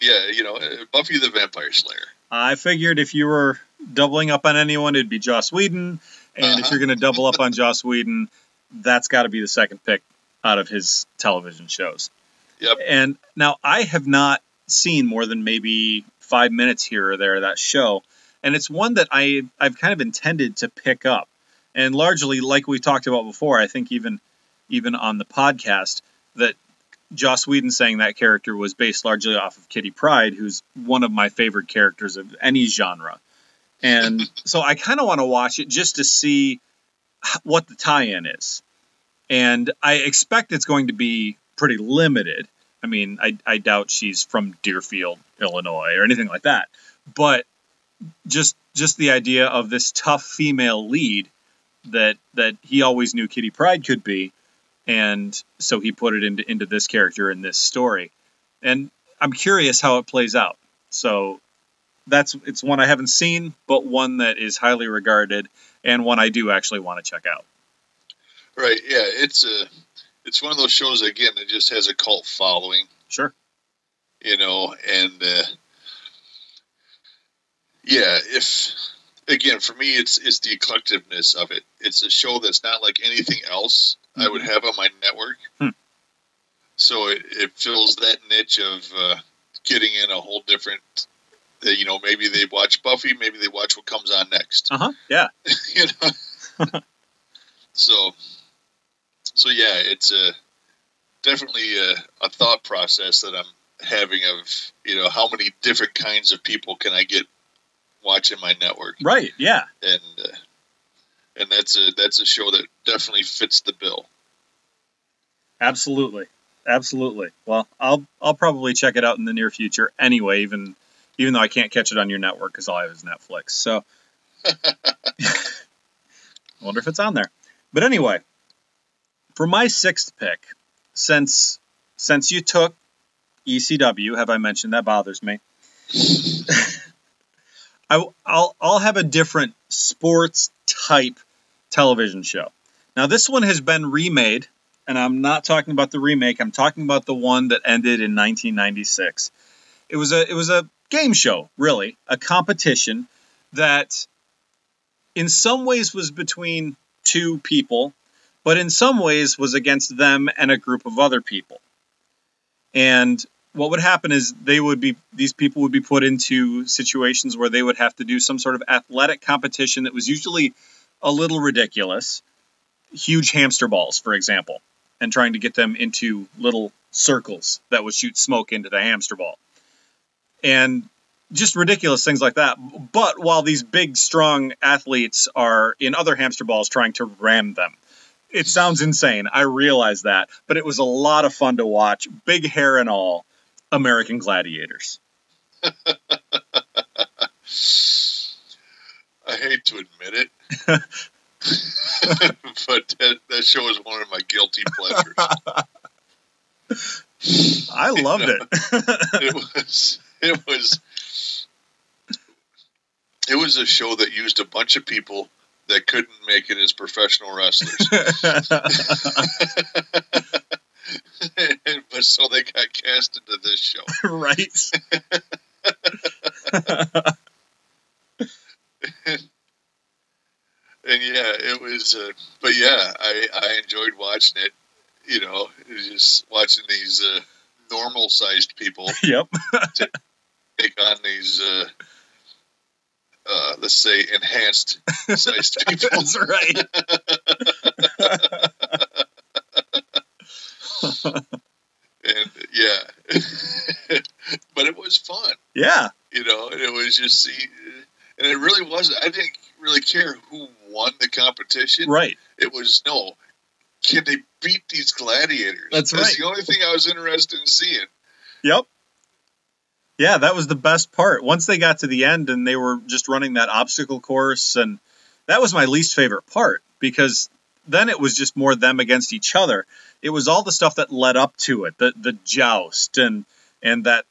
yeah, you know, uh, Buffy the Vampire Slayer. I figured if you were doubling up on anyone, it'd be Joss Whedon, and if Uh-huh. you're going to double up on Joss Whedon, that's got to be the second pick out of his television shows. Yep. And now I have not seen more than maybe five minutes here or there of that show, and it's one that I I've kind of intended to pick up, and largely like we talked about before, I think even even on the podcast that Joss Whedon saying that character was based largely off of Kitty Pryde, who's one of my favorite characters of any genre. And [laughs] so I kind of want to watch it just to see what the tie-in is. And I expect it's going to be pretty limited. I mean, I, I doubt she's from Deerfield, Illinois, or anything like that. But just just the idea of this tough female lead that that he always knew Kitty Pryde could be, and so he put it into into this character in this story, and I'm curious how it plays out. So that's it's one I haven't seen, but one that is highly regarded and one I do actually want to check out. Right. Yeah. It's a. It's one of those shows again that just has a cult following. Sure. You know, and uh, yeah, if again for me, it's it's the eclecticness of it. It's a show that's not like anything else I would have on my network. Hmm. So it, it fills that niche of uh, getting in a whole different. Uh, you know, maybe they watch Buffy, maybe they watch what comes on next. Uh huh. Yeah. [laughs] you know. [laughs] so, so yeah, it's a definitely a, a thought process that I'm having of you know how many different kinds of people can I get watching my network, Right. Yeah. and uh, and that's a that's a show that definitely fits the bill. Absolutely. Absolutely. Well, I'll I'll probably check it out in the near future anyway, even even though I can't catch it on your network because all I have is Netflix. So I [laughs] [laughs] wonder if it's on there. But anyway, for my sixth pick, since since you took ECW, have I mentioned that bothers me? [laughs] I, I'll I'll have a different sports type television show. Now this one has been remade, and I'm not talking about the remake. I'm talking about the one that ended in 1996. It was a it was a game show, really, a competition that in some ways was between two people, but in some ways was against them and a group of other people. And what would happen is they would be these people would be put into situations where they would have to do some sort of athletic competition that was usually a little ridiculous. Huge hamster balls for example and trying to get them into little circles that would shoot smoke into the hamster ball. And just ridiculous things like that. But while these big strong athletes are in other hamster balls trying to ram them it sounds insane. I realize that. But it was a lot of fun to watch big hair and all American Gladiators. [laughs] I hate to admit it, [laughs] [laughs] but that, that show is one of my guilty pleasures. I loved it. [laughs] it was it was it was a show that used a bunch of people that couldn't make it as professional wrestlers. but so they got cast into this show. right. And yeah, it was. Uh, but yeah, I I enjoyed watching it. You know, just watching these uh, normal sized people [laughs] yep. [laughs] take on these. Uh, uh, let's say enhanced sized [laughs] people. That's right. and yeah, but it was fun. Yeah. You know, and it was just see, and it really wasn't. I didn't really care who competition. Right. It was no, can they beat these gladiators? That's right. the only thing I was interested in seeing. Yep. Yeah, that was the best part. Once they got to the end and they were just running that obstacle course, and that was my least favorite part because then it was just more them against each other. It was all the stuff that led up to it, the the joust and and that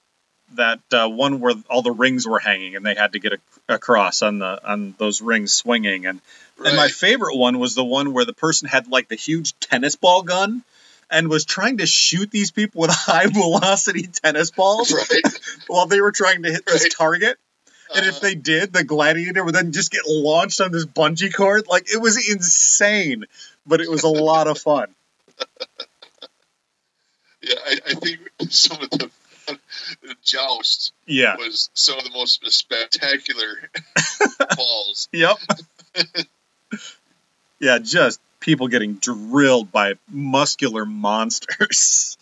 that uh, one where all the rings were hanging and they had to get a, across on the on those rings swinging and and my favorite one was the one where the person had like the huge tennis ball gun and was trying to shoot these people with [laughs] high velocity tennis balls [laughs] Right. while they were trying to hit this target. And if Uh, they did, the gladiator would then just get launched on this bungee cord. Like it was insane, but it was a lot of fun. [laughs] yeah, I, I think some of the [laughs] joust Yeah. was some of the most spectacular [laughs] balls. Yep. [laughs] yeah, just people getting drilled by muscular monsters.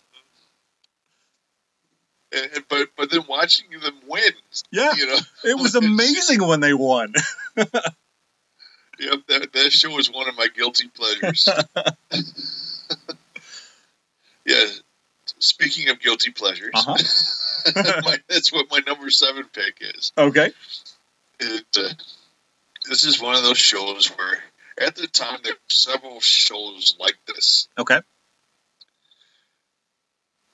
And, and- but but then watching them win, Yeah. you know, It was amazing when they won. Yep, that, that show was one of my guilty pleasures. yeah. Speaking of guilty pleasures, Uh-huh. [laughs] my, that's what my number seven pick is. Okay. it, uh, this is one of those shows where at the time there were several shows like this, Okay.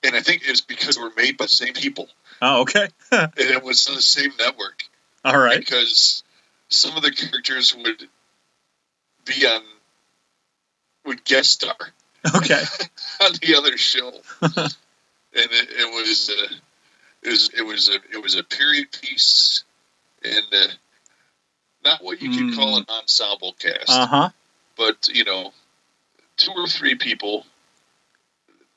and I think it's because they were made by the same people, Oh, okay. [laughs] and it was on the same network. All right. Because some of the characters would be on would guest star Okay. [laughs] on the other show, and it, it was uh, it was it was a it was a period piece, and uh, not what you could call an ensemble cast, Uh huh. but you know, two or three people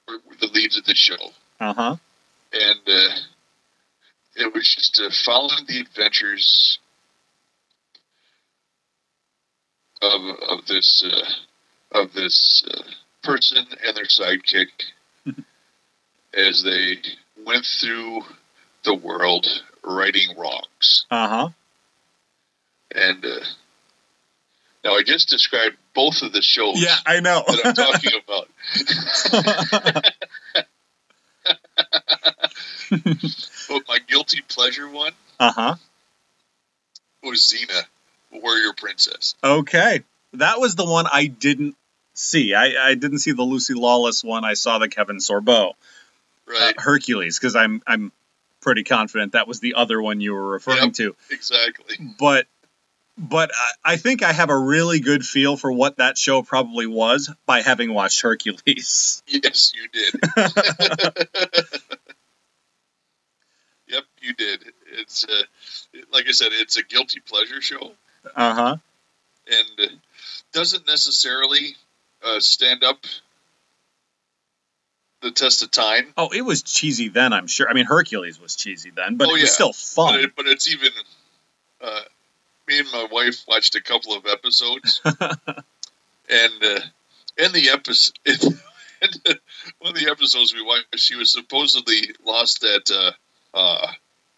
were, were the leads of the show, Uh huh. and uh, it was just uh, following the adventures of of this uh, of this uh, person and their sidekick [laughs] as they went through the world righting wrongs. Uh huh. And uh, now I just described both of the shows Yeah, I know. that I'm talking [laughs] about. [laughs] But my guilty pleasure one uh huh. was Xena, Warrior Princess. Okay. That was the one I didn't see. I, I didn't see the Lucy Lawless one. I saw the Kevin Sorbo uh, Hercules because I'm I'm pretty confident that was the other one you were referring Yep. to. exactly. But but I, I think I have a really good feel for what that show probably was by having watched Hercules. [laughs] Yes, you did. [laughs] yep, you did. It's uh, like I said, it's a guilty pleasure show, Uh huh. and uh, doesn't necessarily uh, stand up the test of time. Oh, it was cheesy then. I'm sure. I mean, Hercules was cheesy then, but Oh, it was yeah. still But, fun. it, but it's even. Uh, me and my wife watched a couple of episodes, [laughs] and uh, in the episode, [laughs] in one of the episodes we watched, she was supposedly lost that uh, uh,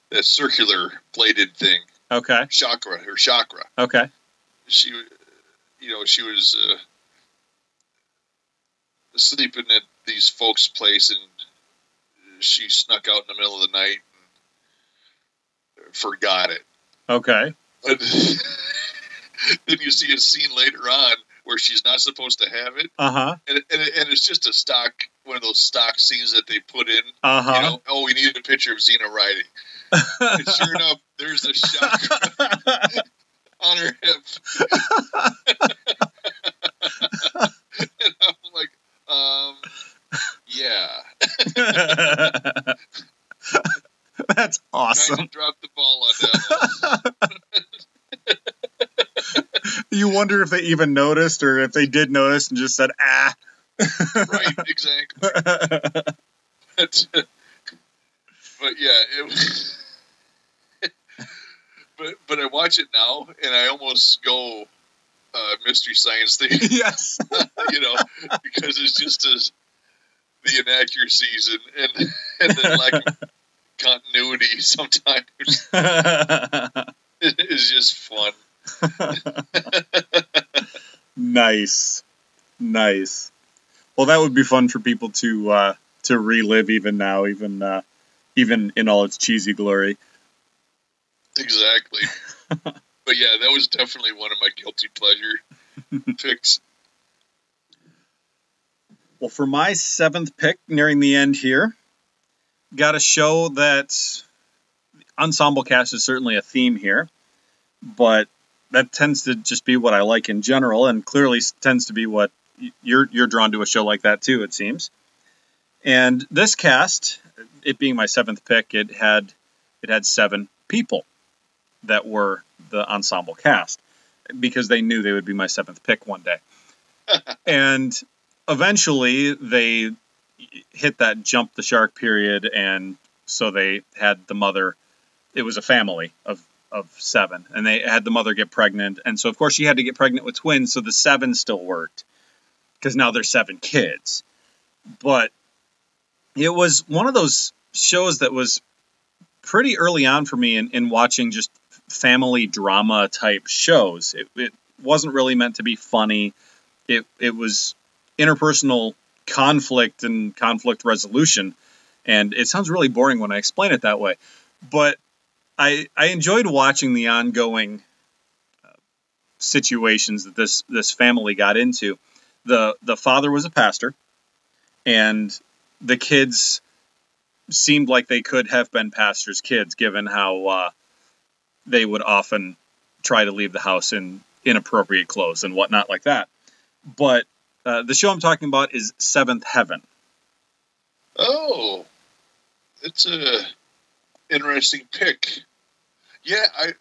that circular plated thing, okay. chakra, her chakra. Okay. She, you know, she was uh, sleeping at these folks' place, and she snuck out in the middle of the night and forgot it. Okay. But [laughs] then you see a scene later on where she's not supposed to have it, Uh huh. and, and, and it's just a stock, one of those stock scenes that they put in. Uh huh. You know, oh, we needed a picture of Xena riding. And sure [laughs] enough, there's a chakra [laughs] on her hip. and I'm um, yeah, [laughs] That's kind awesome. of dropped the ball on that. [laughs] You wonder if they even noticed or if they did notice and just said, ah. right, exactly. [laughs] But, but yeah, it was. but but I watch it now and I almost go uh, mystery science thing, yes. you know, because it's just as the inaccuracies and and, and the lack of [laughs] continuity sometimes is just fun. [laughs] nice. Nice. Well, that would be fun for people to uh, to relive even now, even uh, even in all its cheesy glory. Exactly. [laughs] but yeah, that was definitely one of my guilty pleasure picks. Well, for my seventh pick, nearing the end here, got a show that ensemble cast is certainly a theme here, but that tends to just be what I like in general, and clearly tends to be what you're you're drawn to a show like that too. It seems. And this cast, it being my seventh pick, it had it had seven people that were the ensemble cast because they knew they would be my seventh pick one day. [laughs] and eventually they hit that jump the shark period and so they had the mother it was a family of of seven and they had the mother get pregnant and so of course she had to get pregnant with twins so the seven still worked because now there's seven kids. But it was one of those shows that was pretty early on for me in, in watching just family drama type shows. It, it wasn't really meant to be funny. It, it was interpersonal conflict and conflict resolution. And it sounds really boring when I explain it that way. But I I enjoyed watching the ongoing uh, situations that this this family got into. the The father was a pastor, and the kids seemed like they could have been pastors' kids, given how uh, they would often try to leave the house in inappropriate clothes and whatnot like that. But uh, the show I'm talking about is Seventh Heaven. Oh, it's a interesting pick. Yeah, I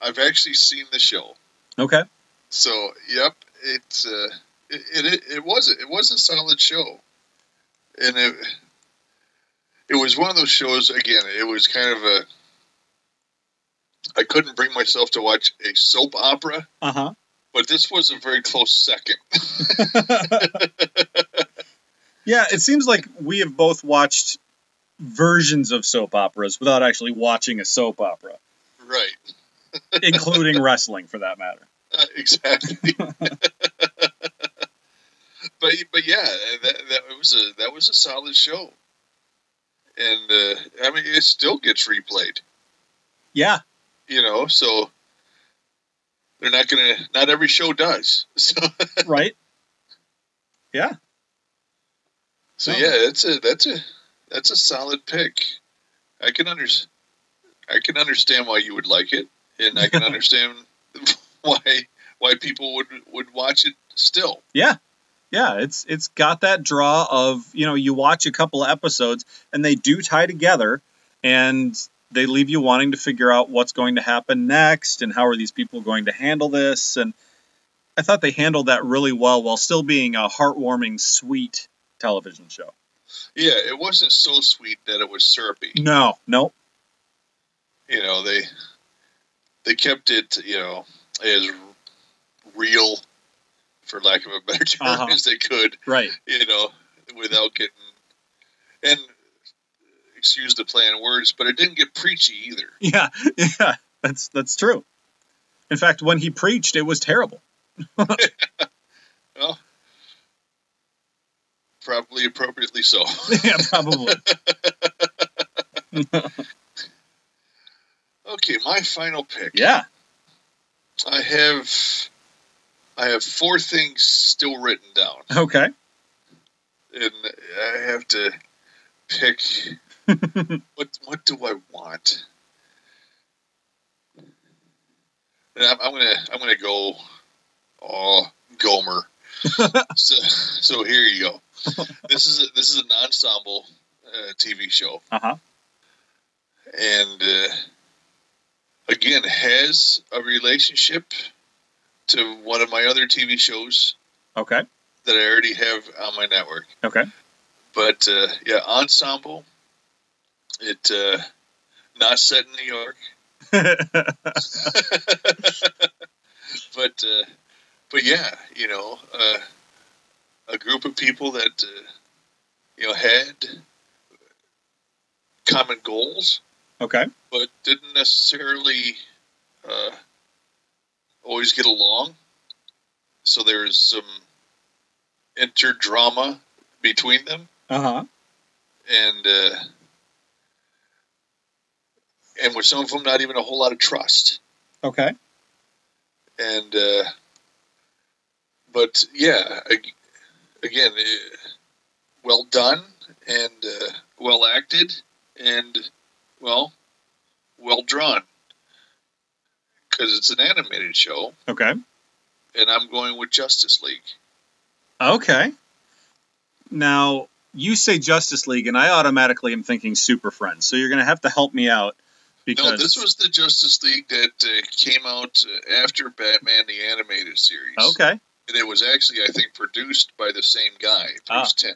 I've actually seen the show. Okay. So, yep, it's uh, it, it it was it was a solid show, and it it was one of those shows. Again, it was kind of a. I couldn't bring myself to watch a soap opera, Uh huh. But this was a very close second. [laughs] yeah, it seems like we have both watched versions of soap operas without actually watching a soap opera, right, [laughs] including wrestling for that matter. uh, exactly. [laughs] but but yeah, that that was a that was a solid show, and uh, I mean it still gets replayed. Yeah. you know so they're not gonna not every show does [laughs] so Right. Yeah. so yeah that's a that's a that's a solid pick i can under i can understand why you would like it and i can [laughs] understand why why people would would watch it still Yeah. Yeah, it's it's got that draw of, you know, you watch a couple of episodes and they do tie together and they leave you wanting to figure out what's going to happen next and how are these people going to handle this and I thought they handled that really well while still being a heartwarming, sweet television show. yeah it wasn't so sweet that it was syrupy No, no. you know they they kept it you know as real for lack of a better [laughs] term Uh-huh. as they could Right. you know, without getting and excuse the play on words, but it didn't get preachy either. [laughs] Yeah, yeah. That's that's true. In fact, when he preached, it was terrible. [laughs] Well, probably appropriately so. [laughs] yeah, probably. okay, my final pick. Yeah. I have I have four things still written down, Okay. and I have to pick [laughs] what what do I want. And I'm, I'm gonna I'm gonna go, oh Gomer. [laughs] so, so here you go. This is a, this is an ensemble uh, TV show, Uh huh. and uh, again has a relationship to one of my other TV shows Okay. that I already have on my network. Okay. But uh, yeah, ensemble. It uh, not set in New York, [laughs] but uh, but yeah, you know, uh, a group of people that uh, you know had common goals, okay. but didn't necessarily uh, always get along. So there's some interdrama between them, Uh huh. and uh, and with some of them, not even a whole lot of trust. Okay. and uh, but yeah, again, uh, well done and uh, well acted and well, well drawn because it's an animated show, Okay. and I'm going with Justice League. Okay. Now you say Justice League, and I automatically am thinking Super Friends. So you're going to have to help me out because No, this was the Justice League that uh, came out uh, after Batman the animated series. okay. and it was actually I think produced by the same guy, Bruce Ah. Timm.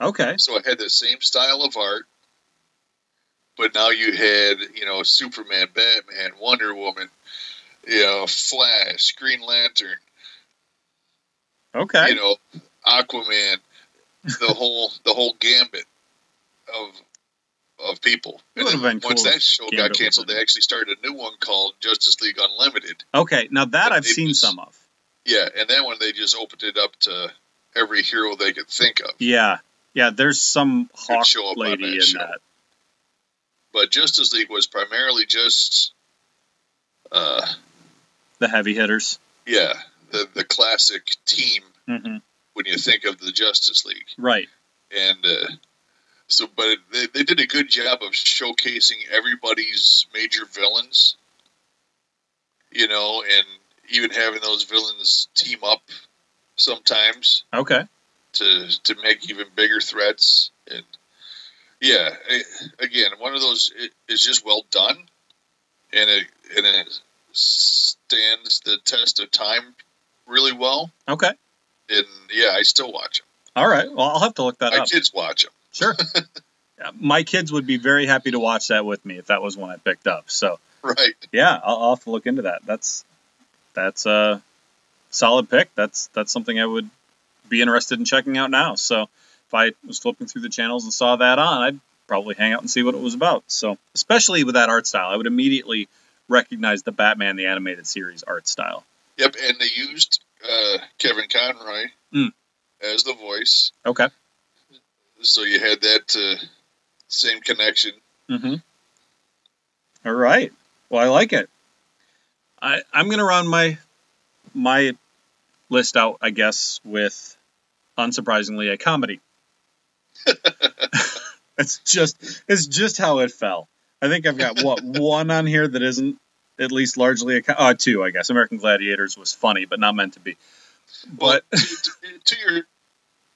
Okay. So it had the same style of art, but now you had, you know, Superman, Batman, Wonder Woman, you know, Flash, Green Lantern, Okay. you know, Aquaman, the whole the whole gambit of of people. It And would've then been once cool that show got canceled, they actually started a new one called Justice League Unlimited. Okay. Now that But I've seen was- some of. Yeah, and that one they just opened it up to every hero they could think of. Yeah. Yeah. There's some hawk lady that in show. that. but Justice League was primarily just, uh, The heavy hitters. yeah, the the classic team hmm when you think of the Justice League, Right. and uh, so, but they they did a good job of showcasing everybody's major villains, you know, and even having those villains team up sometimes. Okay. to to make even bigger threats and yeah eh, again one of those it, is just well done and it and it stands the test of time really well Okay. and yeah i still watch them All right. Well, I'll have to look that my up. kids watch them Sure. [laughs] My kids would be very happy to watch that with me if that was one I picked up. So right yeah, I'll, I'll have to look into that. That's that's a solid pick. That's that's something I would be interested in checking out now. So if I was flipping through the channels and saw that on, I'd probably hang out and see what it was about. So especially with that art style, I would immediately recognize the Batman the animated series art style. yep and they used uh, kevin conroy Mm. as the voice Okay. So you had that uh, same connection Mm-hmm. All right. Well, I like it. I I'm gonna run my my list out, I guess, with unsurprisingly a comedy. [laughs] [laughs] it's just it's just how it fell. I think I've got what [laughs] one on here that isn't at least largely a uh, two, I guess. American Gladiators was funny, but not meant to be. well But to, to- to your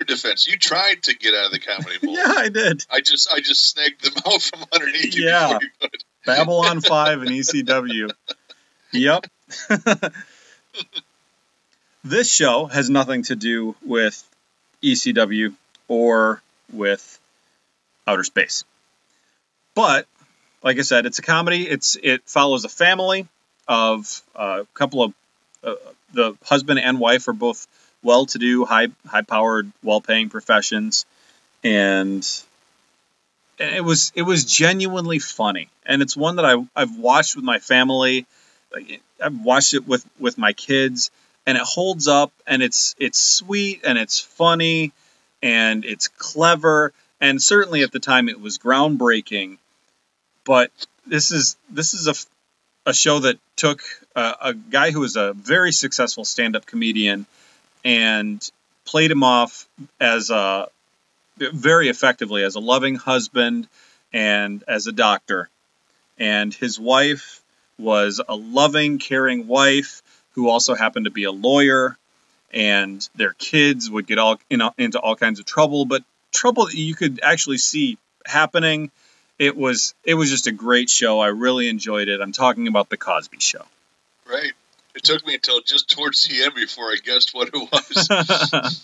your defense you tried to get out of the comedy [laughs] mold yeah, I did. I just I just snagged them [laughs] out from underneath you Yeah. you. Babylon 5 and ECW. Yep. [laughs] this show has nothing to do with ECW or with outer space. But like I said, it's a comedy. It's it follows a family of uh, a couple of uh, the husband and wife are both well-to-do, high high-powered, well-paying professions, and it was it was genuinely funny, and it's one that I I've watched with my family. I've watched it with with my kids, and it holds up, and it's it's sweet and it's funny, and it's clever, and certainly at the time it was groundbreaking. But this is this is a a show that took uh, a guy who was a very successful stand-up comedian and played him off as a very effectively as a loving husband and as a doctor. And his wife was a loving, caring wife who also happened to be a lawyer. And their kids would get all in, into all kinds of trouble, but trouble that you could actually see happening. It was it was just a great show. I really enjoyed it. I'm talking about the Cosby Show. Right. It took me until just towards the end before I guessed what it was. [laughs]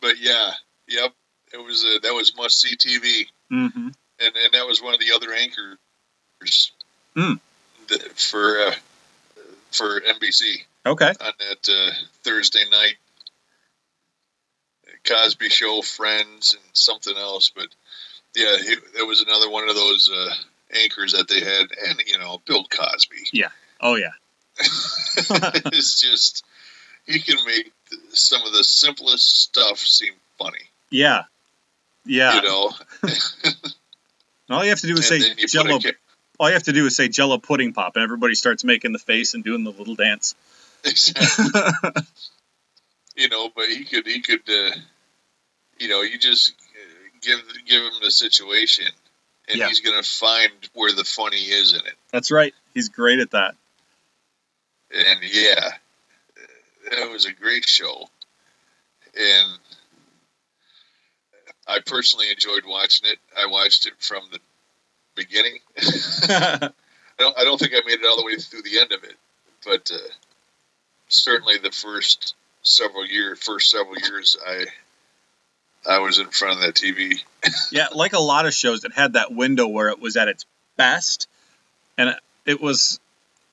but yeah, yep. It was uh, that was must see TV, hmm and and that was one of the other anchors Mm. that, for uh, for NBC Okay. on that uh, Thursday night. Cosby Show, Friends, and something else, but yeah, it, there was another one of those uh, anchors that they had, and you know, Bill Cosby. Yeah. Oh yeah. [laughs] it's just he can make some of the simplest stuff seem funny. Yeah. Yeah. You know, [laughs] All you have to do is and say then you put Jello. ca- All you have to do is say Jello pudding pop, and everybody starts making the face and doing the little dance. exactly, [laughs] you know, but he could he could uh, you know you just uh, give give him the situation, and Yeah. he's gonna find where the funny is in it. That's right. He's great at that. And yeah, it was a great show, and I personally enjoyed watching it. I watched it from the beginning. [laughs] I don't, I don't think I made it all the way through the end of it, but uh, certainly the first several years, first several years, I I was in front of that TV. [laughs] yeah, like a lot of shows, it had that window where it was at its best, and it was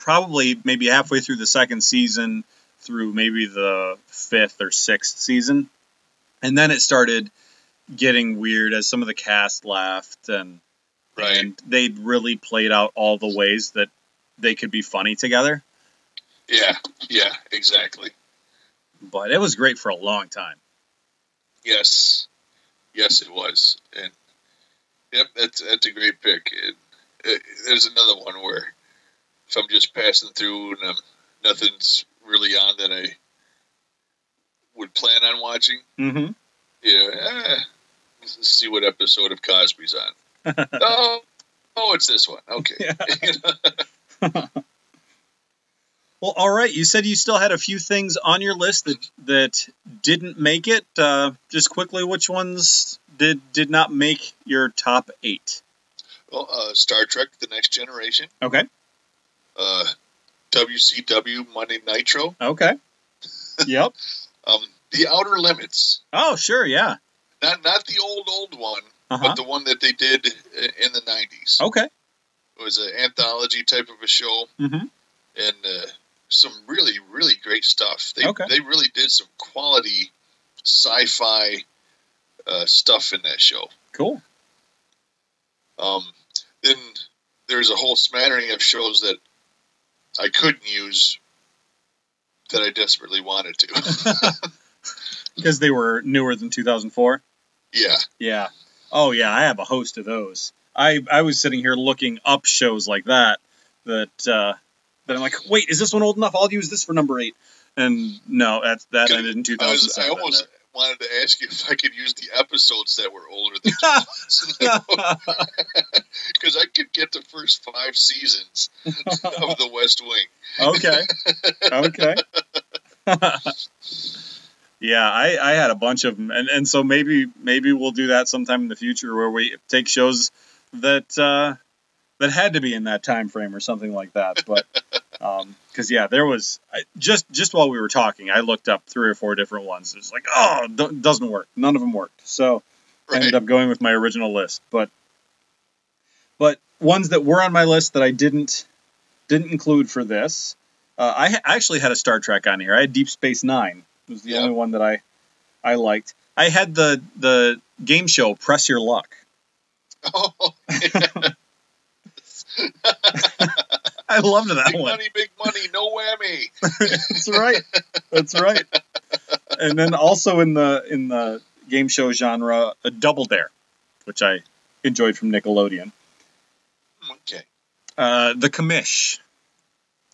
probably maybe halfway through the second season, through maybe the fifth or sixth season, and then it started getting weird as some of the cast left and Right. and they'd really played out all the ways that they could be funny together. Yeah, yeah, exactly. But it was great for a long time. Yes, yes, it was, and Yep, that's that's a great pick. It, it, there's another one where if I'm just passing through and um, nothing's really on that I would plan on watching, Mm-hmm. yeah, eh, let's see what episode of Cosby's on. [laughs] oh, oh, it's this one. Okay. [laughs] [laughs] Well, all right. You said you still had a few things on your list that that didn't make it. Uh, just quickly, which ones did did not make your top eight? well, uh, Star Trek: The Next Generation, Okay. Uh, WCW Monday Nitro, Okay. [laughs] Yep. um, The Outer Limits. Oh, sure. Yeah. Not not the old old one, Uh huh. but the one that they did in the '90s. Okay. It was an anthology type of a show, Mm-hmm. and uh, some really really great stuff. They Okay. they really did some quality sci-fi uh, stuff in that show. Cool. Um, then there's a whole smattering of shows that I couldn't use that I desperately wanted to. [laughs] Because they were newer than 2004. yeah, Yeah. Oh yeah, I have a host of those. I I was sitting here looking up shows like that that uh, that I'm like, wait, is this one old enough? I'll use this for number eight. And no, that that ended in I was 2007. I almost wanted to ask you if I could use the episodes that were older than [laughs] because [laughs] I could get the first five seasons of The West Wing. okay. Okay. [laughs] yeah, I, I had a bunch of them, and, and so maybe maybe we'll do that sometime in the future where we take shows that uh, that had to be in that time frame or something like that. But [laughs] because yeah, there was I, just just while we were talking, I looked up three or four different ones. It's like oh, do- doesn't work. None of them worked. So I ended up going with my original list, but but ones that were on my list that I didn't didn't include for this. Uh, I, ha- I actually had a Star Trek on here. I had Deep Space Nine. It was the Yeah. only one that I I liked. I had the the game show Press Your Luck. [laughs] Oh, [laughs] I loved that big one. money, big money, no whammy. [laughs] That's right. That's right. And then also in the in the game show genre, a Double Dare, which I enjoyed from Nickelodeon. Okay. Uh, the Commish.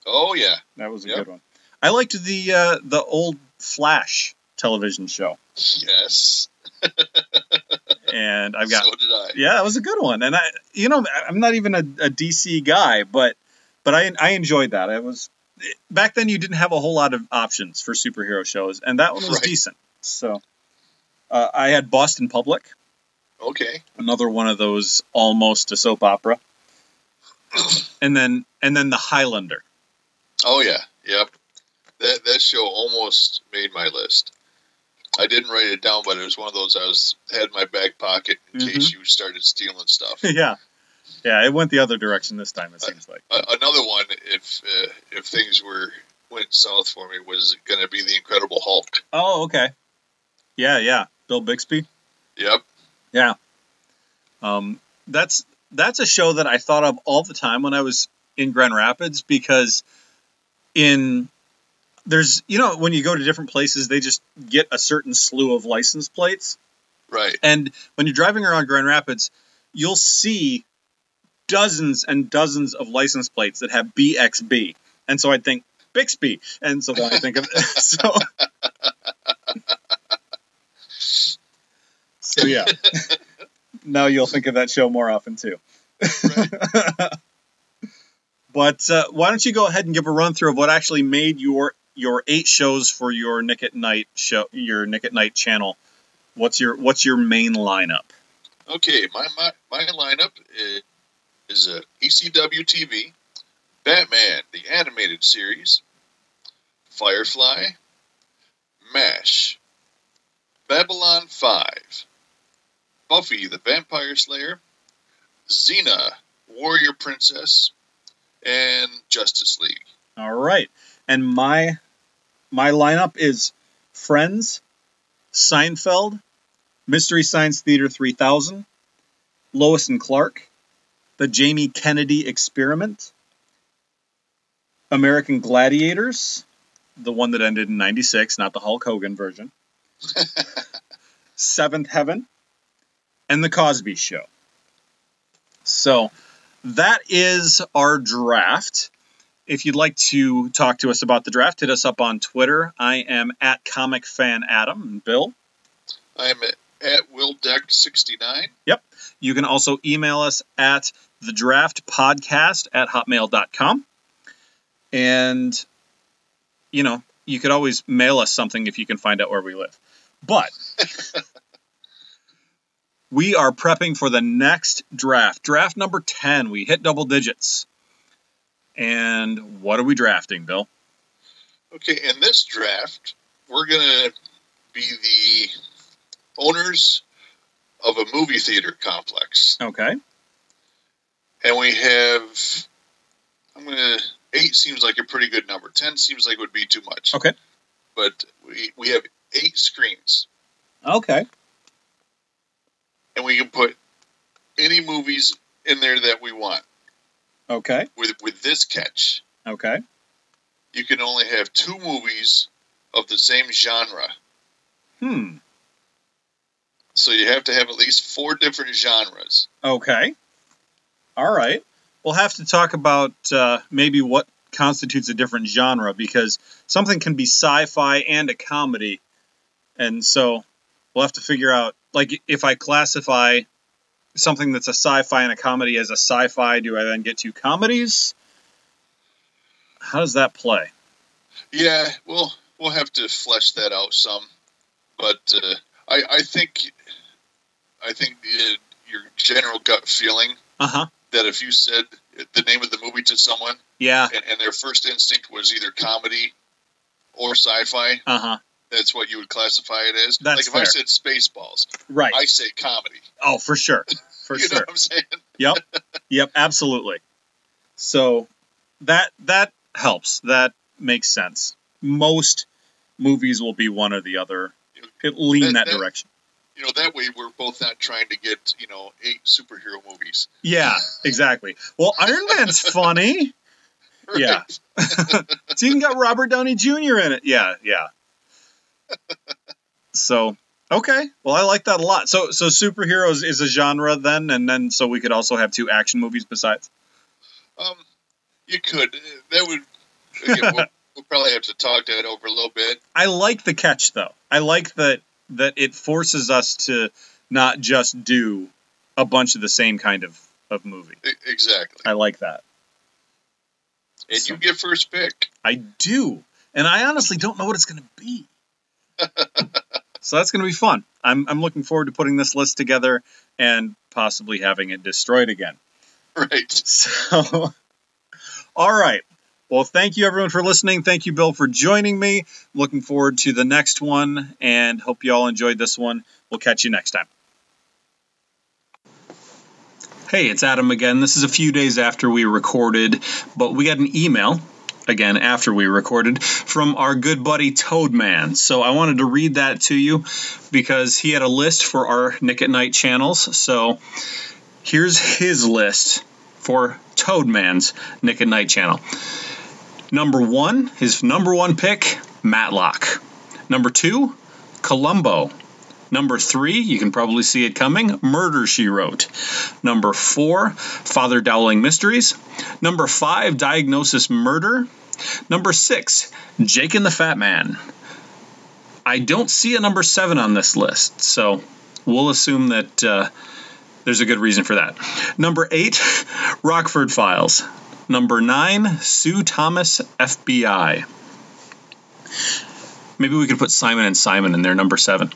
Oh yeah. That was a Yep. good one. I liked the uh, the old Flash television show, Yes. [laughs] and I've got So did I. yeah, it was a good one. And I, you know, I'm not even a, a DC guy, but but I I enjoyed that. It was back then you didn't have a whole lot of options for superhero shows, and that one was Right. decent. So uh, I had Boston Public, Okay. another one of those almost a soap opera, and then and then the Highlander. Oh yeah. Yep. That that show almost made my list. I didn't write it down, but it was one of those I was had in my back pocket in Mhm. case you started stealing stuff. [laughs] yeah, yeah, it went the other direction this time. It seems like. A- another one, if uh, if things were went south for me, was going to be the Incredible Hulk. Oh, okay. Yeah, yeah. Bill Bixby. Yep. Yeah. Um, that's that's a show that I thought of all the time when I was in Grand Rapids because in there's you know when you go to different places they just get a certain slew of license plates. Right. and when you're driving around Grand Rapids you'll see dozens and dozens of license plates that have BXB and so I'd think Bixby. And so then I think of [laughs] so. [laughs] So yeah. Now you'll think of that show more often too. Right. [laughs] but uh, why don't you go ahead and give a run through of what actually made your your eight shows for your Nick at Night show, your Nick at Night channel? What's your what's your main lineup? Okay, my my, my lineup is, is uh, ECW TV, Batman the animated series, Firefly, MASH, Babylon 5, Buffy the Vampire Slayer, Xena Warrior Princess, and Justice League. All right, and my my lineup is Friends, Seinfeld, Mystery Science Theater 3000, Lois and Clark, The Jamie Kennedy Experiment, American Gladiators, the one that ended in 96, not the Hulk Hogan version, [laughs] Seventh Heaven, and The Cosby Show. So that is our draft. If you'd like to talk to us about the draft, hit us up on Twitter. I am at Comic Fan Adam. And Bill? I'm at Will Deck 69. Yep. You can also email us at the draft podcast at hotmail.com. And, you know, you could always mail us something if you can find out where we live. But [laughs] we are prepping for the next draft. Draft number 10. We hit double digits. And what are we drafting, Bill? Okay, in this draft, we're going to be the owners of a movie theater complex. Okay. And we have, I'm going to, eight seems like a pretty good number. 10 seems like it would be too much. Okay. But we, we have eight screens, Okay. and we can put any movies in there that we want. Okay. With, with this catch, Okay. you can only have two movies of the same genre. Hmm. So you have to have at least four different genres. Okay. All right. We'll have to talk about uh, maybe what constitutes a different genre because something can be sci-fi and a comedy, and so we'll have to figure out like if I classify something that's a sci-fi and a comedy as a sci-fi, do I then get two comedies? How does that play? Yeah, we'll we'll have to flesh that out some, but uh, I I think I think your general gut feeling Uh huh. that if you said the name of the movie to someone Yeah. and, and their first instinct was either comedy or sci-fi, Uh huh. That's what you would classify it as. That's like if fair. I said Spaceballs, Right. I say comedy. oh, for sure. [laughs] For you know sure. what I'm saying? Yep. Yep, absolutely. So that that helps. That makes sense. Most movies will be one or the other. It lean That- that, that- direction. You know that way we're both not trying to get you know eight superhero movies. Yeah, exactly. Well, Iron Man's [laughs] funny. Yeah. [laughs] It's even got Robert Downey Jr. in it. Yeah, yeah. So okay. Well, I like that a lot. So so superheroes is a genre then, and then so we could also have two action movies besides. Um, you could. That would. Again, we'll, [laughs] we'll probably have to talk that over a little bit. I like the catch though. I like that that it forces us to not just do a bunch of the same kind of of movie. Exactly. I like that. And So- you get first pick. I do. And I honestly don't know what it's going to be. So that's going to be fun. I'm I'm looking forward to putting this list together and possibly having it destroyed again. Right. [laughs] So All right. Well, thank you everyone for listening. Thank you Bill for joining me. Looking forward to the next one and hope you all enjoyed this one. We'll catch you next time. Hey, it's Adam again. This is a few days after we recorded, but we got an email again after we recorded from our good buddy Toadman. So I wanted to read that to you because he had a list for our Nick at Night channels. So here's his list for Toadman's Nick at Night channel. Number one, his number one pick, Matlock. Number two, Columbo. Number three, you can probably see it coming, Murder She Wrote. Number four, Father Dowling Mysteries. Number five, Diagnosis Murder. Number six, Jake and the Fat Man. I don't see a number seven on this list, so we'll assume that uh, there's a good reason for that. Number eight, [laughs] Rockford Files. Number nine, Sue Thomas FBI. Maybe we could put Simon and Simon in there, number seven.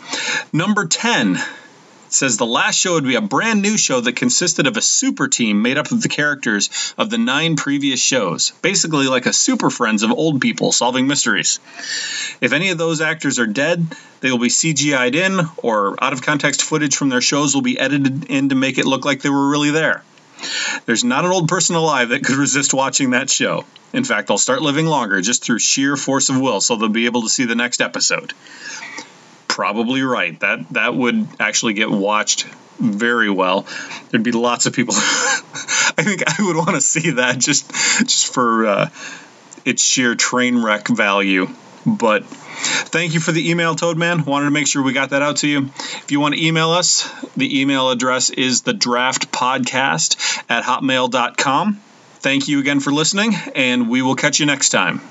Number 10 says the last show would be a brand new show that consisted of a super team made up of the characters of the nine previous shows. Basically, like a super friends of old people solving mysteries. If any of those actors are dead, they will be CGI'd in, or out of context footage from their shows will be edited in to make it look like they were really there. There's not an old person alive that could resist watching that show. In fact, they'll start living longer just through sheer force of will, so they'll be able to see the next episode. Probably right. That that would actually get watched very well. There'd be lots of people. [laughs] I think I would want to see that just just for uh, its sheer train wreck value. But Thank you for the email, Toadman. Wanted to make sure we got that out to you. If you want to email us, the email address is the draft podcast at hotmail.com. Thank you again for listening, and we will catch you next time.